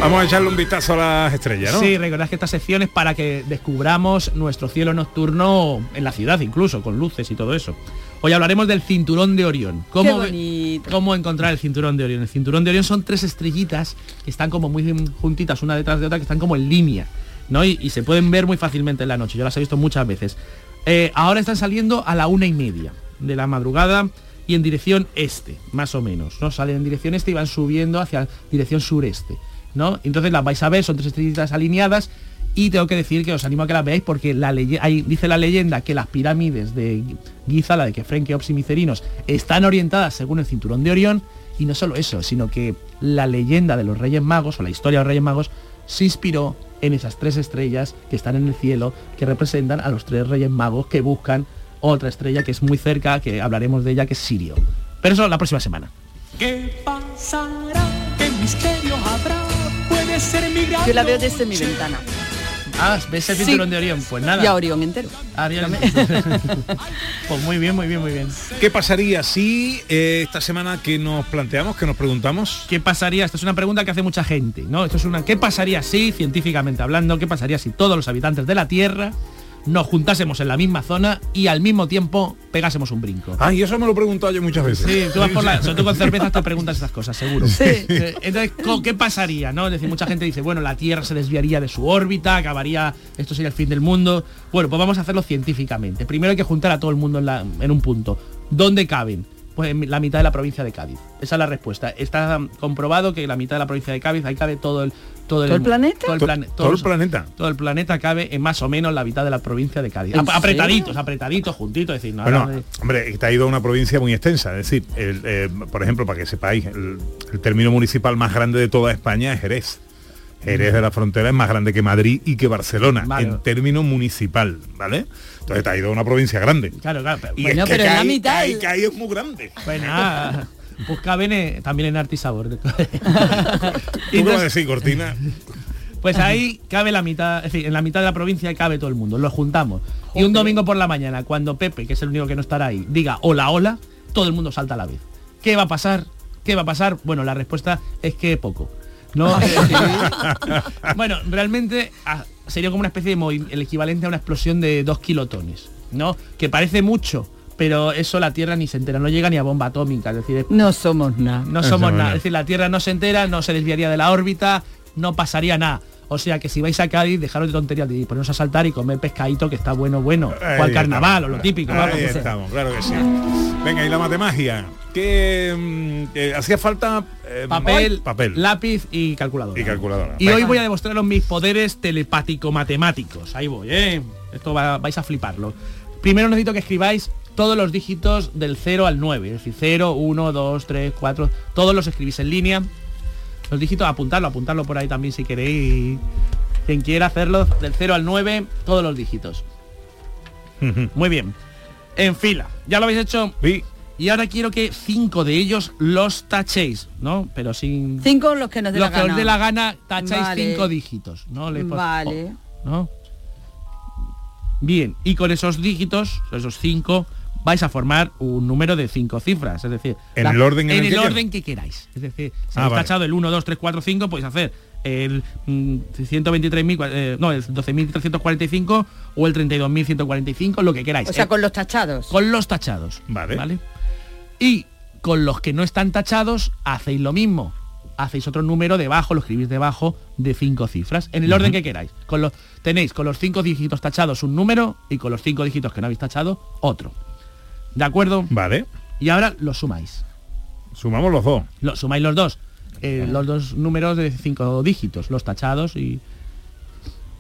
Vamos a echarle un vistazo a las estrellas, ¿no? Sí, recordad que esta sección es para que descubramos nuestro cielo nocturno en la ciudad incluso, con luces y todo eso. Hoy hablaremos del cinturón de Orión. ¿Cómo. ¿Cómo encontrar el cinturón de Orión? El cinturón de Orión son tres estrellitas que están como muy juntitas una detrás de otra, que están como en línea, ¿no? Y, y se pueden ver muy fácilmente en la noche. Yo las he visto muchas veces. Eh, ahora están saliendo a la una y media de la madrugada y en dirección este, más o menos. ¿no? Salen en dirección este y van subiendo hacia dirección sureste. ¿No? Entonces las vais a ver, son tres estrellitas alineadas y tengo que decir que os animo a que las veáis porque dice la leyenda que las pirámides de Giza, la de Kefren, Keops y Micerinos, están orientadas según el cinturón de Orión y no solo eso, sino que la leyenda de los Reyes Magos o la historia de los Reyes Magos se inspiró en esas tres estrellas que están en el cielo que representan a los tres Reyes Magos que buscan otra estrella que es muy cerca, que hablaremos de ella, que es Sirio. Pero eso la próxima semana. Yo la veo desde mi ventana. Ah, ¿ves el Sí. cinturón de Orión? Pues nada. Y a Orión entero. Ariel. pues muy bien, muy bien, muy bien. ¿Qué pasaría si eh, esta semana que nos planteamos, que nos preguntamos? ¿Qué pasaría? Esta es una pregunta que hace mucha gente, ¿no? Esto es una ¿qué pasaría si, científicamente hablando, qué pasaría si todos los habitantes de la Tierra nos juntásemos en la misma zona y al mismo tiempo pegásemos un brinco? Ay, eso me lo he preguntado yo muchas veces. Sí, tú vas por la, sobre todo con cervezas te preguntas estas cosas, seguro. Sí. Entonces, ¿co- ¿qué pasaría? ¿no? Es decir, mucha gente dice, bueno, la Tierra se desviaría de su órbita, acabaría, esto sería el fin del mundo. Bueno, pues vamos a hacerlo científicamente. Primero hay que juntar a todo el mundo en, la- en un punto. ¿Dónde caben? Pues en la mitad de la provincia de Cádiz. Esa es la respuesta. Está comprobado que en la mitad de la provincia de Cádiz ahí cabe todo el todo, ¿Todo el planeta? todo el, To- plane- todo el los- planeta. todo el planeta cabe en más o menos la mitad de la provincia de Cádiz. ¿En Ap- apretaditos, serio? apretaditos, juntitos, es decir, Bueno, de- hombre, está ido a una provincia muy extensa. Es decir, el, eh, por ejemplo, para que sepáis, el, el término municipal más grande de toda España es Jerez. Jerez de la frontera es más grande que Madrid y que Barcelona, Vale. en término municipal, ¿vale? Entonces está ido a una provincia grande. Claro, claro. pero- Y Bueno, es que pero en la mitad- es muy grande. Pues pues eh, también en arte y sabor. ¿Tú qué vas a decir, Cortina? Pues ahí cabe la mitad, es decir, en la mitad de la provincia cabe todo el mundo, lo juntamos. Y un domingo por la mañana, cuando Pepe, que es el único que no estará ahí, diga hola, hola, todo el mundo salta a la vez. ¿Qué va a pasar? ¿Qué va a pasar? Bueno, la respuesta es que poco. ¿no? Bueno, realmente ah, sería como una especie de el equivalente a una explosión de dos kilotones, ¿no? Que parece mucho, pero eso la Tierra ni se entera, no llega ni a bomba atómica, es decir, No somos nada. no somos nada. Es decir, la Tierra no se entera, no se desviaría de la órbita, no pasaría nada. O sea que si vais a Cádiz, dejaros de tonterías y poneros a saltar y comer pescadito que está bueno, bueno. Ahí o al carnaval, estamos. o lo típico. Ahí vamos, estamos, claro que sí. Venga, y la matemagia. Que mm, eh, hacía falta eh, Papel, papel lápiz y calculadora. y calculadora. Y Venga. hoy voy a demostraros mis poderes telepático-matemáticos. Ahí voy, ¿eh? Esto va- vais a fliparlo. Primero necesito que escribáis todos los dígitos del 0 al 9. Es decir, 0, 1, 2, 3, 4. Todos los escribís en línea. Los dígitos, apuntarlo, apuntarlo por ahí también si queréis. Quien quiera hacerlo, del 0 al 9, todos los dígitos. Muy bien. En fila. ¿Ya lo habéis hecho? Sí. Y ahora quiero que cinco de ellos los tachéis, ¿no? Pero sin... Cinco los que nos dé Los la que os gana. dé la gana, tacháis Vale. cinco dígitos, ¿no? Le Vale. ¿no? Bien, y con esos dígitos, esos cinco, vais a formar un número de cinco cifras, es decir, ¿En el orden en el el que orden que queráis. Es decir, si Ah, habéis vale. tachado el 1, 2, 3, 4, 5, podéis hacer el mm, 123.000, eh, no, el 12.345 o el 32.145, lo que queráis. O sea, Eh, con los tachados. con los tachados. Vale. Y con los que no están tachados, hacéis lo mismo. Hacéis otro número debajo, lo escribís debajo de cinco cifras, en el orden que queráis. Con los, tenéis con los cinco dígitos tachados un número y con los cinco dígitos que no habéis tachado otro. ¿De acuerdo? Vale. Y ahora lo sumáis. Sumamos los dos. Lo sumáis los dos. Eh, los dos números de cinco dígitos, los tachados y...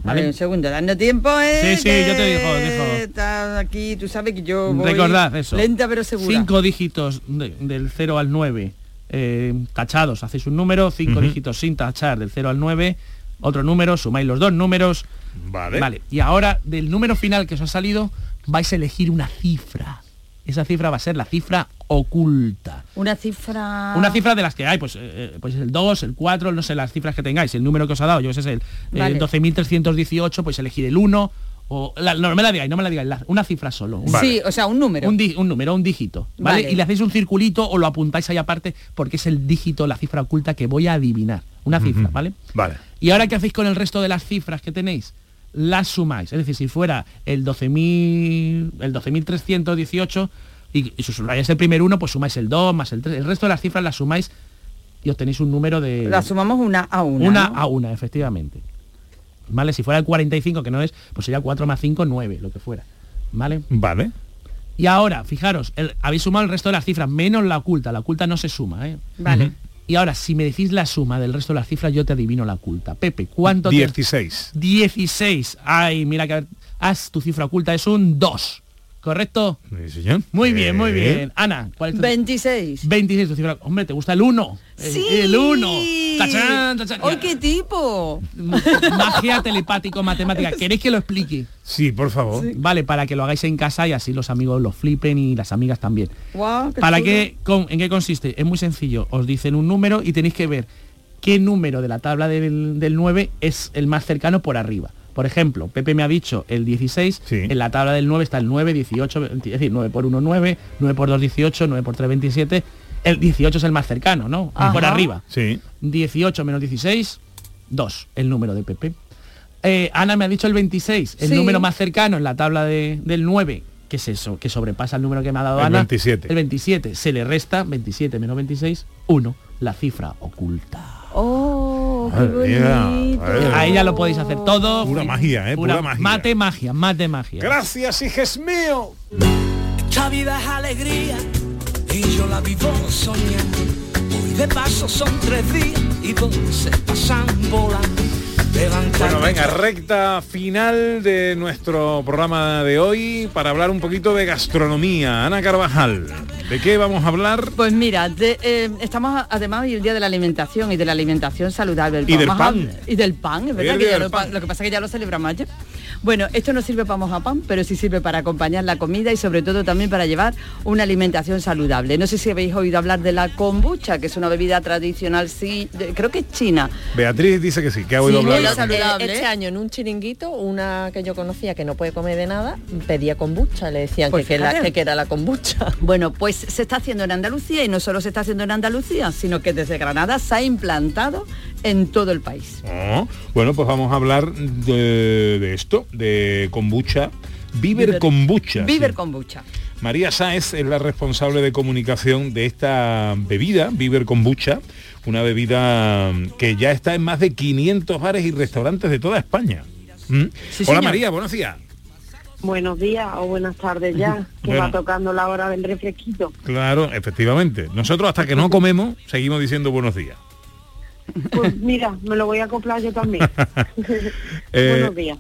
Vale, ¿Vale? un segundo, dando tiempo, ¿eh? Sí, sí, que yo te digo, aquí, tú sabes que yo voy Recordad eso. lenta pero segura. Cinco dígitos de- del 0 al 9 eh, tachados, hacéis un número, cinco dígitos sin tachar del 0 al 9, otro número, sumáis los dos números. Vale. Vale. Y ahora del número final que os ha salido, vais a elegir una cifra. Esa cifra va a ser la cifra oculta. Una cifra... Una cifra de las que hay, pues, eh, pues el 2, el 4, no sé las cifras que tengáis, el número que os ha dado, yo ese es el eh, Vale. 12.318, pues elegir el 1, o la- no, no me la digáis, no me la digáis, la- una cifra solo. un- Sí, o sea, un número. un, di- un número, un dígito, ¿vale? Vale. Y le hacéis un circulito o lo apuntáis ahí aparte porque es el dígito, la cifra oculta que voy a adivinar. Una cifra, ¿vale? Vale. Y ahora qué hacéis con el resto de las cifras que tenéis? Las sumáis. Es decir, si fuera el 12.000, el 12.318 y, y si sumáis el primer uno, pues sumáis el 2 más el 3. El resto de las cifras las sumáis y obtenéis un número de... La sumamos una a una. Una ¿no? a una, efectivamente. ¿Vale? Si fuera el 45, que no es, pues sería 4 más 5, 9, lo que fuera. ¿Vale? Vale. Y ahora, fijaros, el- habéis sumado el resto de las cifras, menos la oculta. La oculta no se suma, ¿eh? Vale. Y ahora, si me decís la suma del resto de las cifras, yo te adivino la oculta. Pepe, ¿cuánto te- 16. 16. Ay, mira que haz tu cifra oculta es un 2. ¿Correcto? Sí, señor. Muy bien, muy Eh, bien. Ana, ¿cuál es tu 26. 26 tu cifra? Hombre, ¿te gusta el 1? Sí. El 1. ¡Tachán, tachán! ¡Ay, qué tipo! Magia telepático matemática. ¿Queréis que lo explique? Sí, por favor. Vale, para que lo hagáis en casa y así los amigos lo flipen y las amigas también. Guau, qué ¿Para qué? con- ¿En qué consiste? Es muy sencillo. Os dicen un número y tenéis que ver qué número de la tabla del, del 9 es el más cercano por arriba. Por ejemplo, Pepe me ha dicho el 16, en la tabla del 9 está el 9, 18, 20, es decir, 9 por 1, 9, 9 por 2, 18, 9 por 3, 27. El 18 es el más cercano, ¿no? Ajá. Por arriba. Sí. 18 menos 16, 2, el número de Pepe. Eh, Ana me ha dicho el 26, el Sí. número más cercano en la tabla de- del 9. ¿Qué es eso? Que sobrepasa el número que me ha dado El Ana. 27. El 27. Se le resta 27 menos 26, 1. La cifra oculta. ¡Oh, qué bonito! Ahí ya lo podéis hacer todo. Pura magia, ¿eh? Pura magia. Mate magia, mate magia. Gracias, hijes mío. Esta vida es alegría y yo la vivo soñando. Hoy de paso son tres días y dos se pasan volando. Bueno, venga, recta final de nuestro programa de hoy para hablar un poquito de gastronomía. Ana Carvajal, ¿de qué vamos a hablar? Pues mira, de, eh, estamos además hoy el día de la alimentación y de la alimentación saludable. Y del a- pan. y del pan, es verdad que ya lo, pa- pan. lo que pasa es que ya lo celebramos ayer. Bueno, esto no sirve para mojar pan, pero sí sirve para acompañar la comida y sobre todo también para llevar una alimentación saludable. No sé si habéis oído hablar de la kombucha, que es una bebida tradicional, sí, de- creo que es china. Beatriz dice que sí, que ha oído Sí, hablar. Este año en un chiringuito, una que yo conocía que no puede comer de nada, pedía kombucha, le decían Pues que, que, la, que, que era la kombucha. Bueno, pues se está haciendo en Andalucía y no solo se está haciendo en Andalucía, sino que desde Granada se ha implantado en todo el país. Oh, bueno, pues vamos a hablar de, de esto, de kombucha. Viver, Viver- kombucha. Viver sí. kombucha. María Sáez es la responsable de comunicación de esta bebida, Viver Kombucha, una bebida que ya está en más de 500 bares y restaurantes de toda España. ¿Mm? Hola señor. María, buenos días. Buenos días o buenas tardes ya, que Bueno. va tocando la hora del refresquito. Claro, efectivamente. Nosotros hasta que no comemos seguimos diciendo buenos días. Pues mira, me lo voy a acoplar yo también. Eh, Buenos días.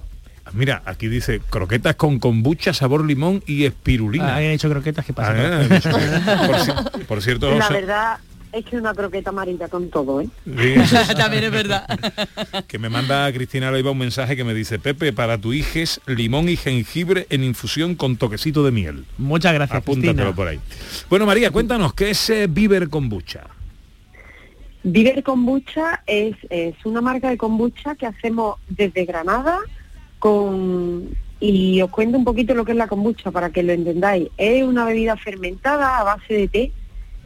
Mira, aquí dice croquetas con kombucha, sabor limón y espirulina. Ah, he hecho croquetas, ¿qué pasa? Ah, por, por cierto, La José, verdad es que una croqueta amarilla con todo, ¿eh? Sí. También es verdad. que me manda Cristina Leiva un mensaje que me dice, Pepe, para tu hijes, limón y jengibre en infusión con toquecito de miel. Muchas gracias, Apúntatelo Cristina. por ahí. Bueno, María, cuéntanos, ¿qué es eh, Viver Kombucha? Viver Kombucha es, es una marca de kombucha que hacemos desde Granada con y os cuento un poquito lo que es la kombucha para que lo entendáis. Es una bebida fermentada a base de té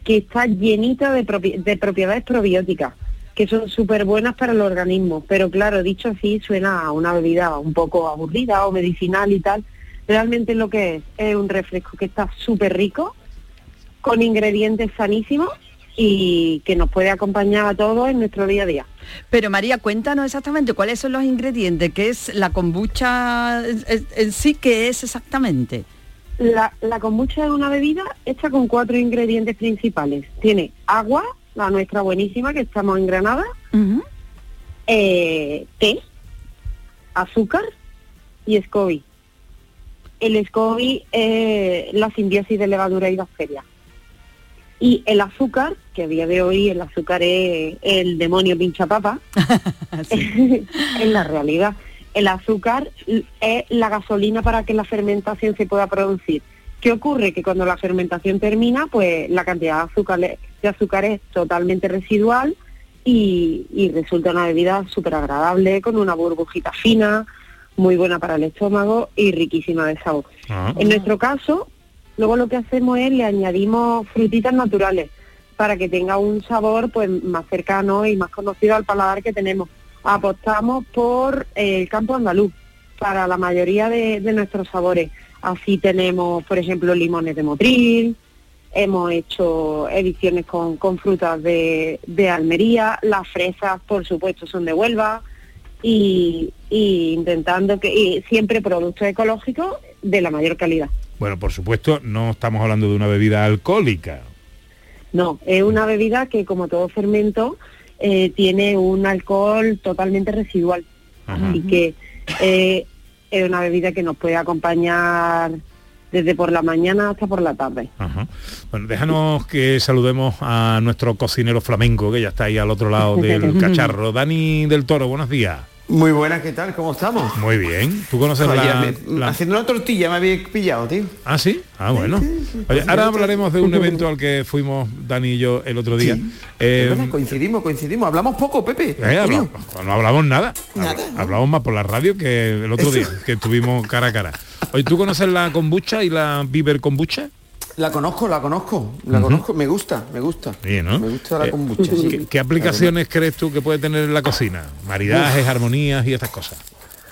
que está llenita de, de propiedades probióticas que son súper buenas para el organismo. Pero claro, dicho así, suena a una bebida un poco aburrida o medicinal y tal. Realmente lo que es es un refresco que está súper rico, con ingredientes sanísimos y que nos puede acompañar a todos en nuestro día a día. Pero María, cuéntanos exactamente cuáles son los ingredientes, qué es la kombucha en, sí, qué es exactamente. La, la kombucha es una bebida hecha con cuatro ingredientes principales. Tiene agua, la nuestra buenísima, que estamos en Granada, eh, té, azúcar y SCOBY. El SCOBY es la simbiosis de levadura y bacterias. Y el azúcar, que a día de hoy el azúcar es el demonio pinchapapa, en la realidad. El azúcar es la gasolina para que la fermentación se pueda producir. ¿Qué ocurre? Que cuando la fermentación termina, pues la cantidad de azúcar, de azúcar es totalmente residual y, y resulta una bebida súper agradable, con una burbujita fina, muy buena para el estómago y riquísima de sabor. En nuestro caso, luego lo que hacemos es le añadimos frutitas naturales para que tenga un sabor pues más cercano y más conocido al paladar que tenemos. Apostamos por eh, el campo andaluz para la mayoría de, nuestros sabores. Así tenemos, por ejemplo, limones de Motril, hemos hecho ediciones con, frutas de, Almería, las fresas, por supuesto, son de Huelva, y, intentando que siempre productos ecológicos de la mayor calidad. Bueno, por supuesto, no estamos hablando de una bebida alcohólica. No, es una bebida que como todo fermento eh, tiene un alcohol totalmente residual. Así que eh, es una bebida que nos puede acompañar desde por la mañana hasta por la tarde. Ajá. Bueno, déjanos que saludemos a nuestro cocinero flamenco, que ya está ahí al otro lado del cacharro. Dani del Toro, buenos días. Muy buenas, ¿qué tal? ¿Cómo estamos? Muy bien. ¿Tú conoces Oye, la, me- la- Haciendo una tortilla me había pillado, tío. Ah, sí. Ah, bueno. Oye, ahora hablaremos de un evento al que fuimos Dani y yo el otro día. Eh, verdad, coincidimos, coincidimos. Hablamos poco, Pepe. eh, hablamos- no hablamos nada. Nada, Habla- Hablamos más por la radio que el otro Eso. día, que estuvimos cara a cara. Oye, ¿tú conoces la kombucha y la Viver kombucha? La conozco, la conozco, la conozco, me gusta, me gusta. Sí, ¿no? Me gusta la Eh, kombucha. sí. ¿qué, qué aplicaciones crees tú que puede tener en la cocina? Maridajes, armonías y estas cosas.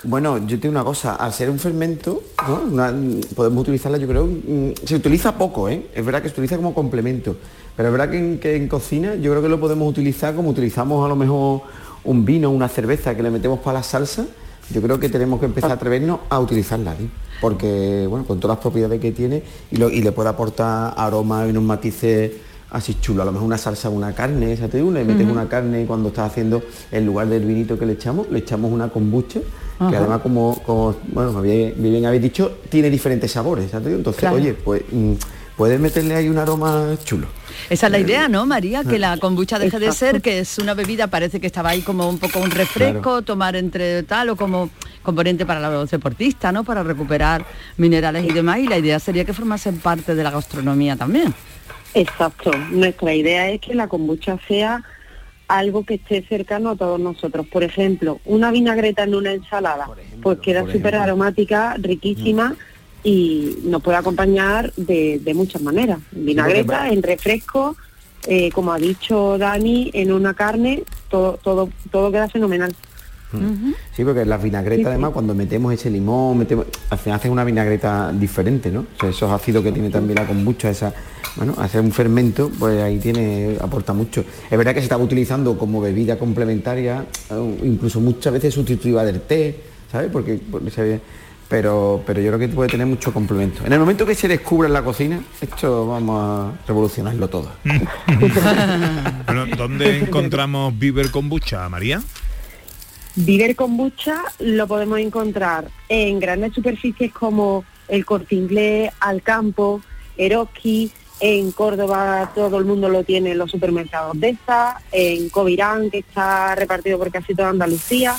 Bueno, yo tengo una cosa, al ser un fermento, ¿no? Una- podemos utilizarla, yo creo, mm, se utiliza poco, ¿eh? Es verdad que se utiliza como complemento, pero es verdad que en, que en cocina yo creo que lo podemos utilizar como utilizamos a lo mejor un vino, una cerveza que le metemos para la salsa, yo creo que tenemos que empezar a atrevernos a utilizarla, ¿sí? porque bueno, con todas las propiedades que tiene y, lo- y le puede aportar aroma y unos matices así chulos. A lo mejor una salsa, una carne, esa te digo, le metes una carne y cuando estás haciendo, en lugar del vinito que le echamos, le echamos una kombucha, que además como, como bueno, bien, bien habéis dicho, tiene diferentes sabores, ¿sabes? Entonces, Claro. oye, pues mm, puedes meterle ahí un aroma chulo. Esa es la idea, ¿no, María? Que la kombucha deje de ser, que es una bebida, parece que estaba ahí como un poco un refresco, tomar entre tal o como componente para los deportistas, ¿no? Para recuperar minerales y demás. Y la idea sería que formasen parte de la gastronomía también. Exacto. Nuestra idea es que la kombucha sea algo que esté cercano a todos nosotros. Por ejemplo, una vinagreta en una ensalada, pues queda súper aromática, riquísima y nos puede acompañar de, de muchas maneras. En Vinagreta, en refresco, eh, como ha dicho Dani, en una carne, todo, todo, todo queda fenomenal. Sí, porque las vinagretas Sí, sí. además cuando metemos ese limón, metemos, al final hacen una vinagreta diferente, ¿no? O sea, esos ácidos que tiene también la kombucha, esa, bueno, hacer un fermento, pues ahí tiene, aporta mucho. Es verdad que se estaba utilizando como bebida complementaria, eh, incluso muchas veces sustitutiva del té, ¿sabes? Porque, porque se- pero, pero yo creo que puede tener mucho complemento. En el momento que se descubra en la cocina, esto vamos a revolucionarlo todo. Bueno, ¿dónde encontramos Viver Kombucha, María? Viver kombucha lo podemos encontrar en grandes superficies como el Corte Inglés, Alcampo, Eroski, en Córdoba todo el mundo lo tiene en los supermercados de esa, en Covirán, que está repartido por casi toda Andalucía.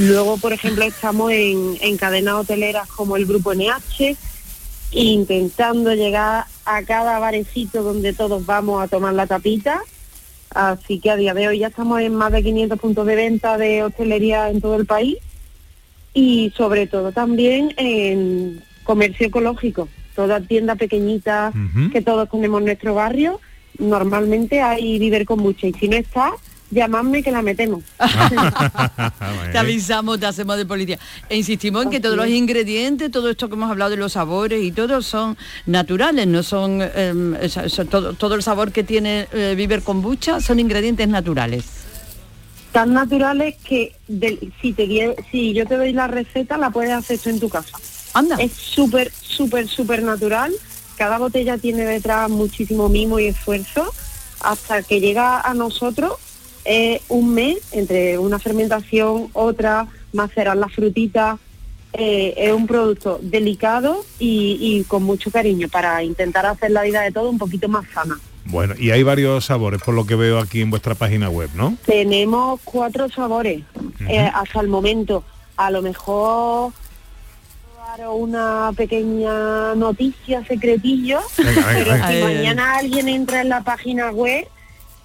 Luego, por ejemplo, estamos en, en cadenas hoteleras como el Grupo NH, intentando llegar a cada barecito donde todos vamos a tomar la tapita. Así que a día de hoy ya estamos en más de 500 puntos de venta de hostelería en todo el país y sobre todo también en comercio ecológico. Toda tienda pequeñita que todos tenemos en nuestro barrio, normalmente hay Viver Kombucha y si no está, llamadme que la metemos. Te avisamos, te hacemos de policía. E insistimos en que todos los ingredientes, todo esto que hemos hablado de los sabores y todo son naturales, no son em, eso- eso- todo, todo el sabor que tiene eh, Viver Kombucha son ingredientes naturales. Tan naturales que si, te, si yo te doy la receta, la puedes hacer tú en tu casa. Anda. Es súper, súper, súper natural. Cada botella tiene detrás muchísimo mimo y esfuerzo. Hasta que llega a nosotros eh, un mes entre una fermentación, otra, macerar las frutitas. eh, es un producto delicado y, y con mucho cariño para intentar hacer la vida de todo un poquito más sana. Bueno, y hay varios sabores por lo que veo aquí en vuestra página web, ¿no? Tenemos cuatro sabores eh, hasta el momento. A lo mejor una pequeña noticia secretillo, Venga, venga, pero venga. si mañana alguien entra en la página web,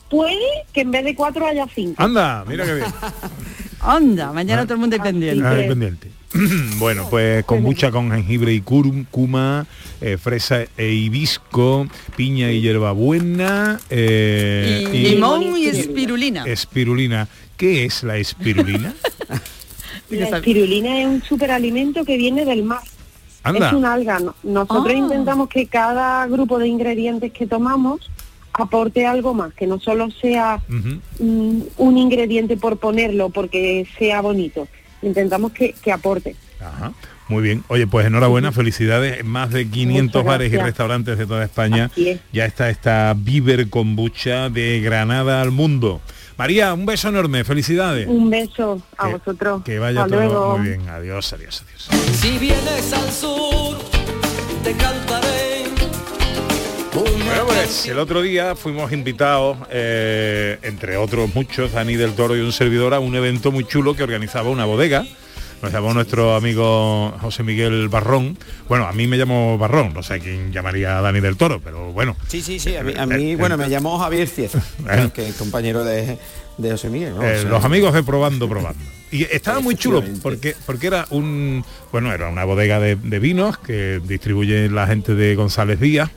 puede que en vez de cuatro haya cinco. Anda, mira qué bien. Anda, mañana todo el mundo es pendiente. Ah, pendiente. bueno, pues kombucha con jengibre y curum, cuma, eh, fresa e hibisco, piña y hierbabuena eh, Y limón y espirulina. Espirulina. ¿Qué es la espirulina? La espirulina es un superalimento que viene del mar. Anda. Es un alga. ¿no? Nosotros Ah. intentamos que cada grupo de ingredientes que tomamos aporte algo más, que no solo sea mm, un ingrediente por ponerlo porque sea bonito. Intentamos que, que aporte. Ajá. Muy bien. Oye, pues enhorabuena, felicidades. En más de 500 Muchas bares y restaurantes de toda España. Es. Ya está esta Viver Kombucha de Granada al mundo. María, un beso enorme, felicidades. Un beso a Que- vosotros. Que vaya Hasta todo luego. muy bien. Adiós, adiós, adiós. Si vienes al sur, te cantaré. Bueno, pues el otro día fuimos invitados, eh, entre otros muchos, Dani del Toro y un servidor, a un evento muy chulo que organizaba una bodega. Nos llamó nuestro amigo José Miguel Barrón. Bueno, a mí me llamó Barrón, no sé quién llamaría a Dani del Toro, pero bueno. Sí, sí, sí. A mí, a mí, bueno, me llamó Javier Cieza, que es compañero de, de José Miguel. ¿no? O Eh, sea, los amigos de Probando, Probando. Y estaba muy chulo porque, porque era un bueno era una bodega de, de vinos que distribuye la gente de González Díaz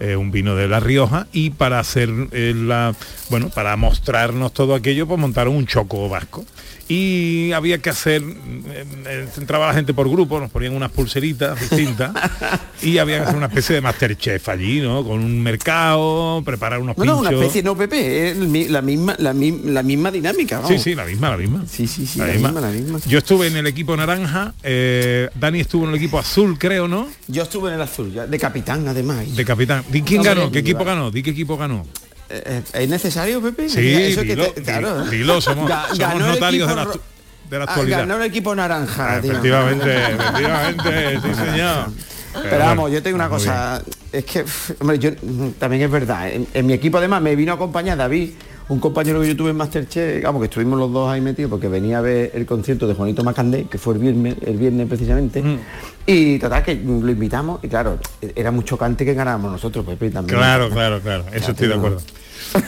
eh, un vino de La Rioja, y para hacer eh, la, bueno, para mostrarnos todo aquello, pues montaron un choco vasco. Y había que hacer, eh, entraba la gente por grupo, nos ponían unas pulseritas distintas y había que hacer una especie de Masterchef allí, ¿no? Con un mercado, preparar unos No, no, una especie, no, Pepe, es la misma, la, la misma dinámica, vamos. Sí, sí, la misma, la misma. Sí, sí, sí, La la, misma. misma. la misma. Yo estuve en el equipo naranja, Dani estuvo en el equipo azul, creo, ¿no? Yo estuve en el azul, ya, de capitán además. De capitán. ¿Di quién ganó? ¿Qué equipo ganó? ¿Di qué equipo ganó? Eh, eh, ¿Es necesario, Pepe? Sí, Eso es que dilo, te- claro, ¿eh? dilo, somos, somos notarios de la, de la Ah, actualidad. ganó el equipo naranja. Ah, efectivamente, efectivamente, sí señor. Pero vamos, yo tengo una cosa, es que, hombre, yo mm, también es verdad, en, en mi equipo además me vino a acompañar David, un compañero que yo tuve en Masterchef, vamos, que estuvimos los dos ahí metidos porque venía a ver el concierto de Juanito Macandé, que fue el viernes, el viernes precisamente, Mm. y total que lo invitamos y claro, era muy chocante que ganáramos nosotros, Pepe, también. Claro, claro, claro, eso estoy de acuerdo.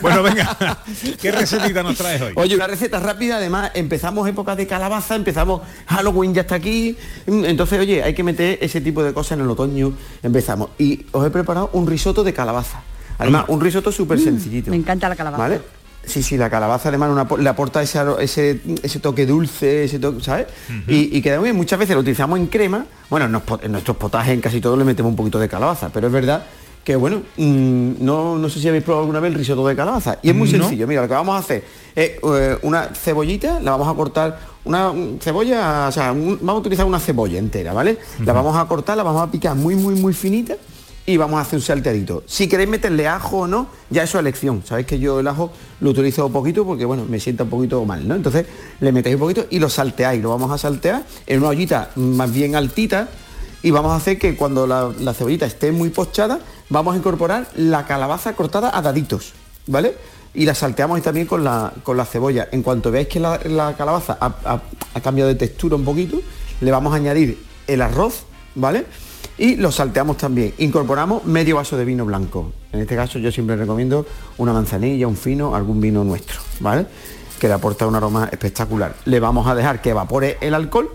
Bueno, venga, ¿qué recetita nos traes hoy? Oye, una receta rápida, además empezamos época de calabaza, empezamos Halloween ya está aquí, mm, entonces oye, hay que meter ese tipo de cosas en el otoño, empezamos. Y os he preparado un risotto de calabaza. Además, un risotto súper sencillito. Me encanta la calabaza. ¿Vale? Sí, sí, la calabaza además una le aporta ese, ese, ese toque dulce, ese toque, ¿sabes? y, y queda muy bien. Muchas veces lo utilizamos en crema. Bueno, en, en nuestros potajes en casi todos le metemos un poquito de calabaza, pero es verdad que bueno, mm, no, no sé si habéis probado alguna vez el risotto de calabaza. Y es muy No. sencillo. Mira, lo que vamos a hacer es eh, una cebollita, la vamos a cortar, una cebolla, o sea, un- vamos a utilizar una cebolla entera, ¿vale? La vamos a cortar, la vamos a picar muy, muy, muy finita y vamos a hacer un salteadito. Si queréis meterle ajo o no, ya eso es elección. Sabéis que yo el ajo lo utilizo poquito porque, bueno, me sienta un poquito mal, ¿no? Entonces le metéis un poquito y lo salteáis. Lo vamos a saltear en una ollita más bien altita y vamos a hacer que cuando la, cebollita esté muy pochada, vamos a incorporar la calabaza cortada a daditos, ¿vale? Y la salteamos también con la, con la cebolla. En cuanto veáis que la, la calabaza ha, ha- ha cambiado de textura un poquito, le vamos a añadir el arroz, ¿vale? Y lo salteamos también. Incorporamos medio vaso de vino blanco. En este caso yo siempre recomiendo una manzanilla, un fino, algún vino nuestro, ¿vale? Que le aporta un aroma espectacular. Le vamos a dejar que evapore el alcohol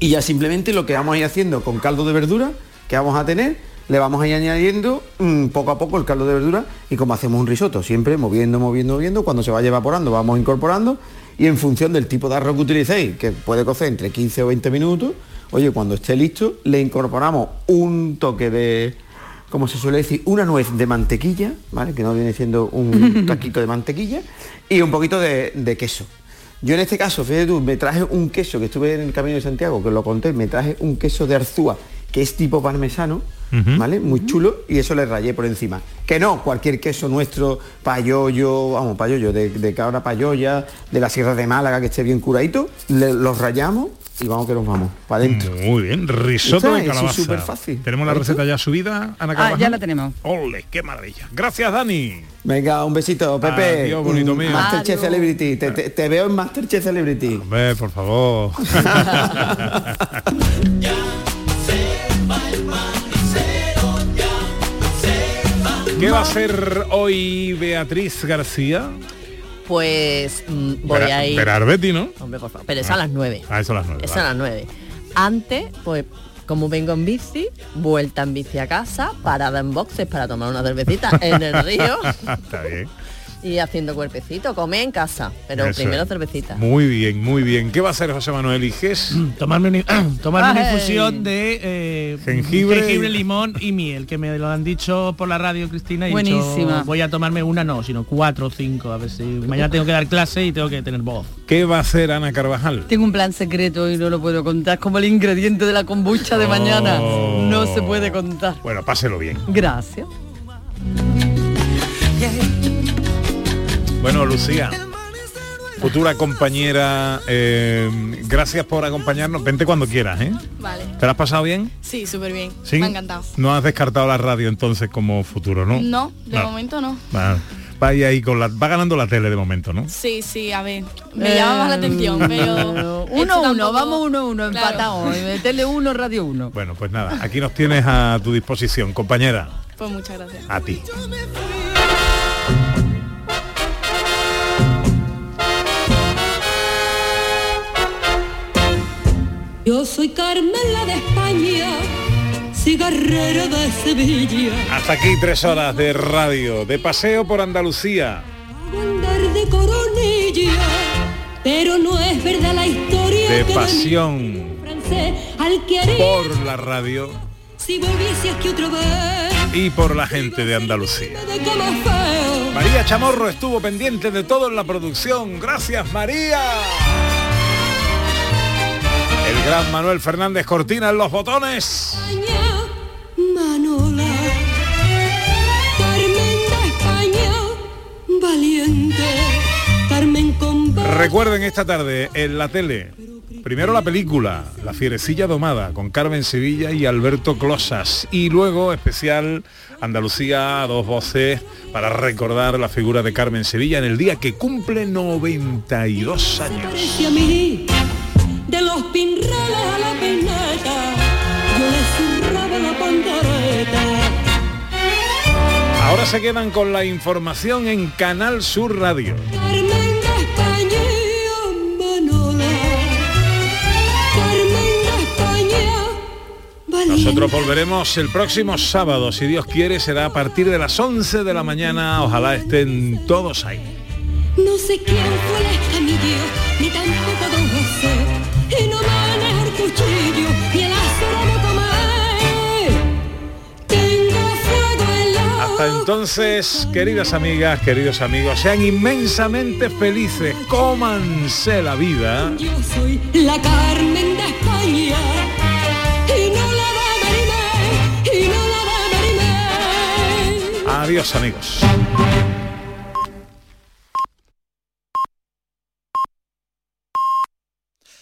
y ya simplemente lo que vamos a ir haciendo con caldo de verdura que vamos a tener, le vamos a ir añadiendo mm, poco a poco el caldo de verdura y como hacemos un risotto, siempre moviendo, moviendo, moviendo, cuando se vaya evaporando vamos incorporando y en función del tipo de arroz que utilicéis, que puede cocer entre 15 o 20 minutos, oye, cuando esté listo, le incorporamos un toque de, como se suele decir, una nuez de mantequilla, ¿vale? Que no viene siendo un taquito de mantequilla y un poquito de, de queso. Yo en este caso, fíjate tú, me traje un queso que estuve en el Camino de Santiago, que lo conté, me traje un queso de Arzúa, que es tipo parmesano, ¿vale? Muy chulo, y eso le rayé por encima. Que no, cualquier queso nuestro, payollo, vamos, payollo, de, de cabra payoya, de la Sierra de Málaga, que esté bien curadito, le- los rayamos y vamos que nos vamos, para adentro. Muy bien, risotto de calabaza. súper fácil. ¿Tenemos la receta ya subida, Ana Ah, Carvajal? ya la tenemos. Ole, qué maravilla. Gracias, Dani. Venga, un besito, Pepe. Adiós, bonito Mm, mío. Masterchef Adiós. Celebrity, te, te- te veo en Masterchef Celebrity. Hombre, por favor. ¿Qué va a hacer hoy Beatriz García? Pues mm, voy Vera- a ir... Berarbetti, ¿no? Hombre, por favor. Pero es a las 9. Ah, eso a las nueve. Es vale. a las 9. Antes, pues como vengo en bici, vuelta en bici a casa, parada en boxes para tomar una cervecita en el río Está bien. Y haciendo cuerpecito, comer en casa, pero Eso primero es. cervecita. Muy bien, muy bien. ¿Qué va a hacer José Manuel Iges? Tomarme, una, tomarme una infusión de eh, Jengibre. limón y miel, que me lo han dicho por la radio, Cristina, y dicho, Buenísima. voy a tomarme una no, sino cuatro o cinco, a ver si mañana tengo que dar clase y tengo que tener voz. ¿Qué va a hacer Ana Carvajal? Tengo un plan secreto y no lo puedo contar. Como el ingrediente de la kombucha de mañana. Oh. No se puede contar. Bueno, páselo bien. Gracias. Bueno, Lucía, futura compañera, eh, gracias por acompañarnos. Vente cuando quieras, ¿eh? Vale. ¿Te la has pasado bien? Sí, súper bien. Sí. Me ha encantado. No has descartado la radio entonces como futuro, ¿no? No, de No. momento no. Va, va ahí, con la, va ganando la tele de momento, ¿no? Sí, sí, a ver. Me llama más la atención, pero... Uno esto uno, tampoco- vamos uno uno, Claro. empatado. Tele 1, Radio 1. Bueno, pues nada, aquí nos tienes a tu disposición, compañera. Pues muchas gracias. A ti. Yo soy Carmela de España, cigarrera de Sevilla. Hasta aquí tres horas de radio, de paseo por Andalucía. De coronilla, pero no es verdad la historia de que pasión francés al que haría por la radio si volviese aquí otra vez. y por la gente de Andalucía. María Chamorro estuvo pendiente de todo en la producción. Gracias, María. El gran Manuel Fernández Cortina en los botones. Manola, Carmen de España, valiente, Carmen con Recuerden esta tarde en la tele. Primero la película, La fierecilla domada, con Carmen Sevilla y Alberto Closas. Y luego especial Andalucía a dos voces para recordar la figura de Carmen Sevilla en el día que cumple 92 años. De los pinrales a la peineta, yo le zurraba la pandereta. Ahora se quedan con la información en Canal Sur Radio. Carmen España, Manola, Carmen de España. Nosotros volveremos el próximo sábado, si Dios quiere, será a partir de las 11 de la mañana. Ojalá estén todos ahí. No sé quién fue el escamillo, ni tampoco don José, y no maneja el cuchillo, ni el acero de comer. Tengo fuego en la Hasta entonces, queridas amigas, queridos amigos, sean inmensamente felices, cómanse la vida. Yo soy la Carmen de España, y no la de Marimé, y no la de Marimé. Adiós amigos.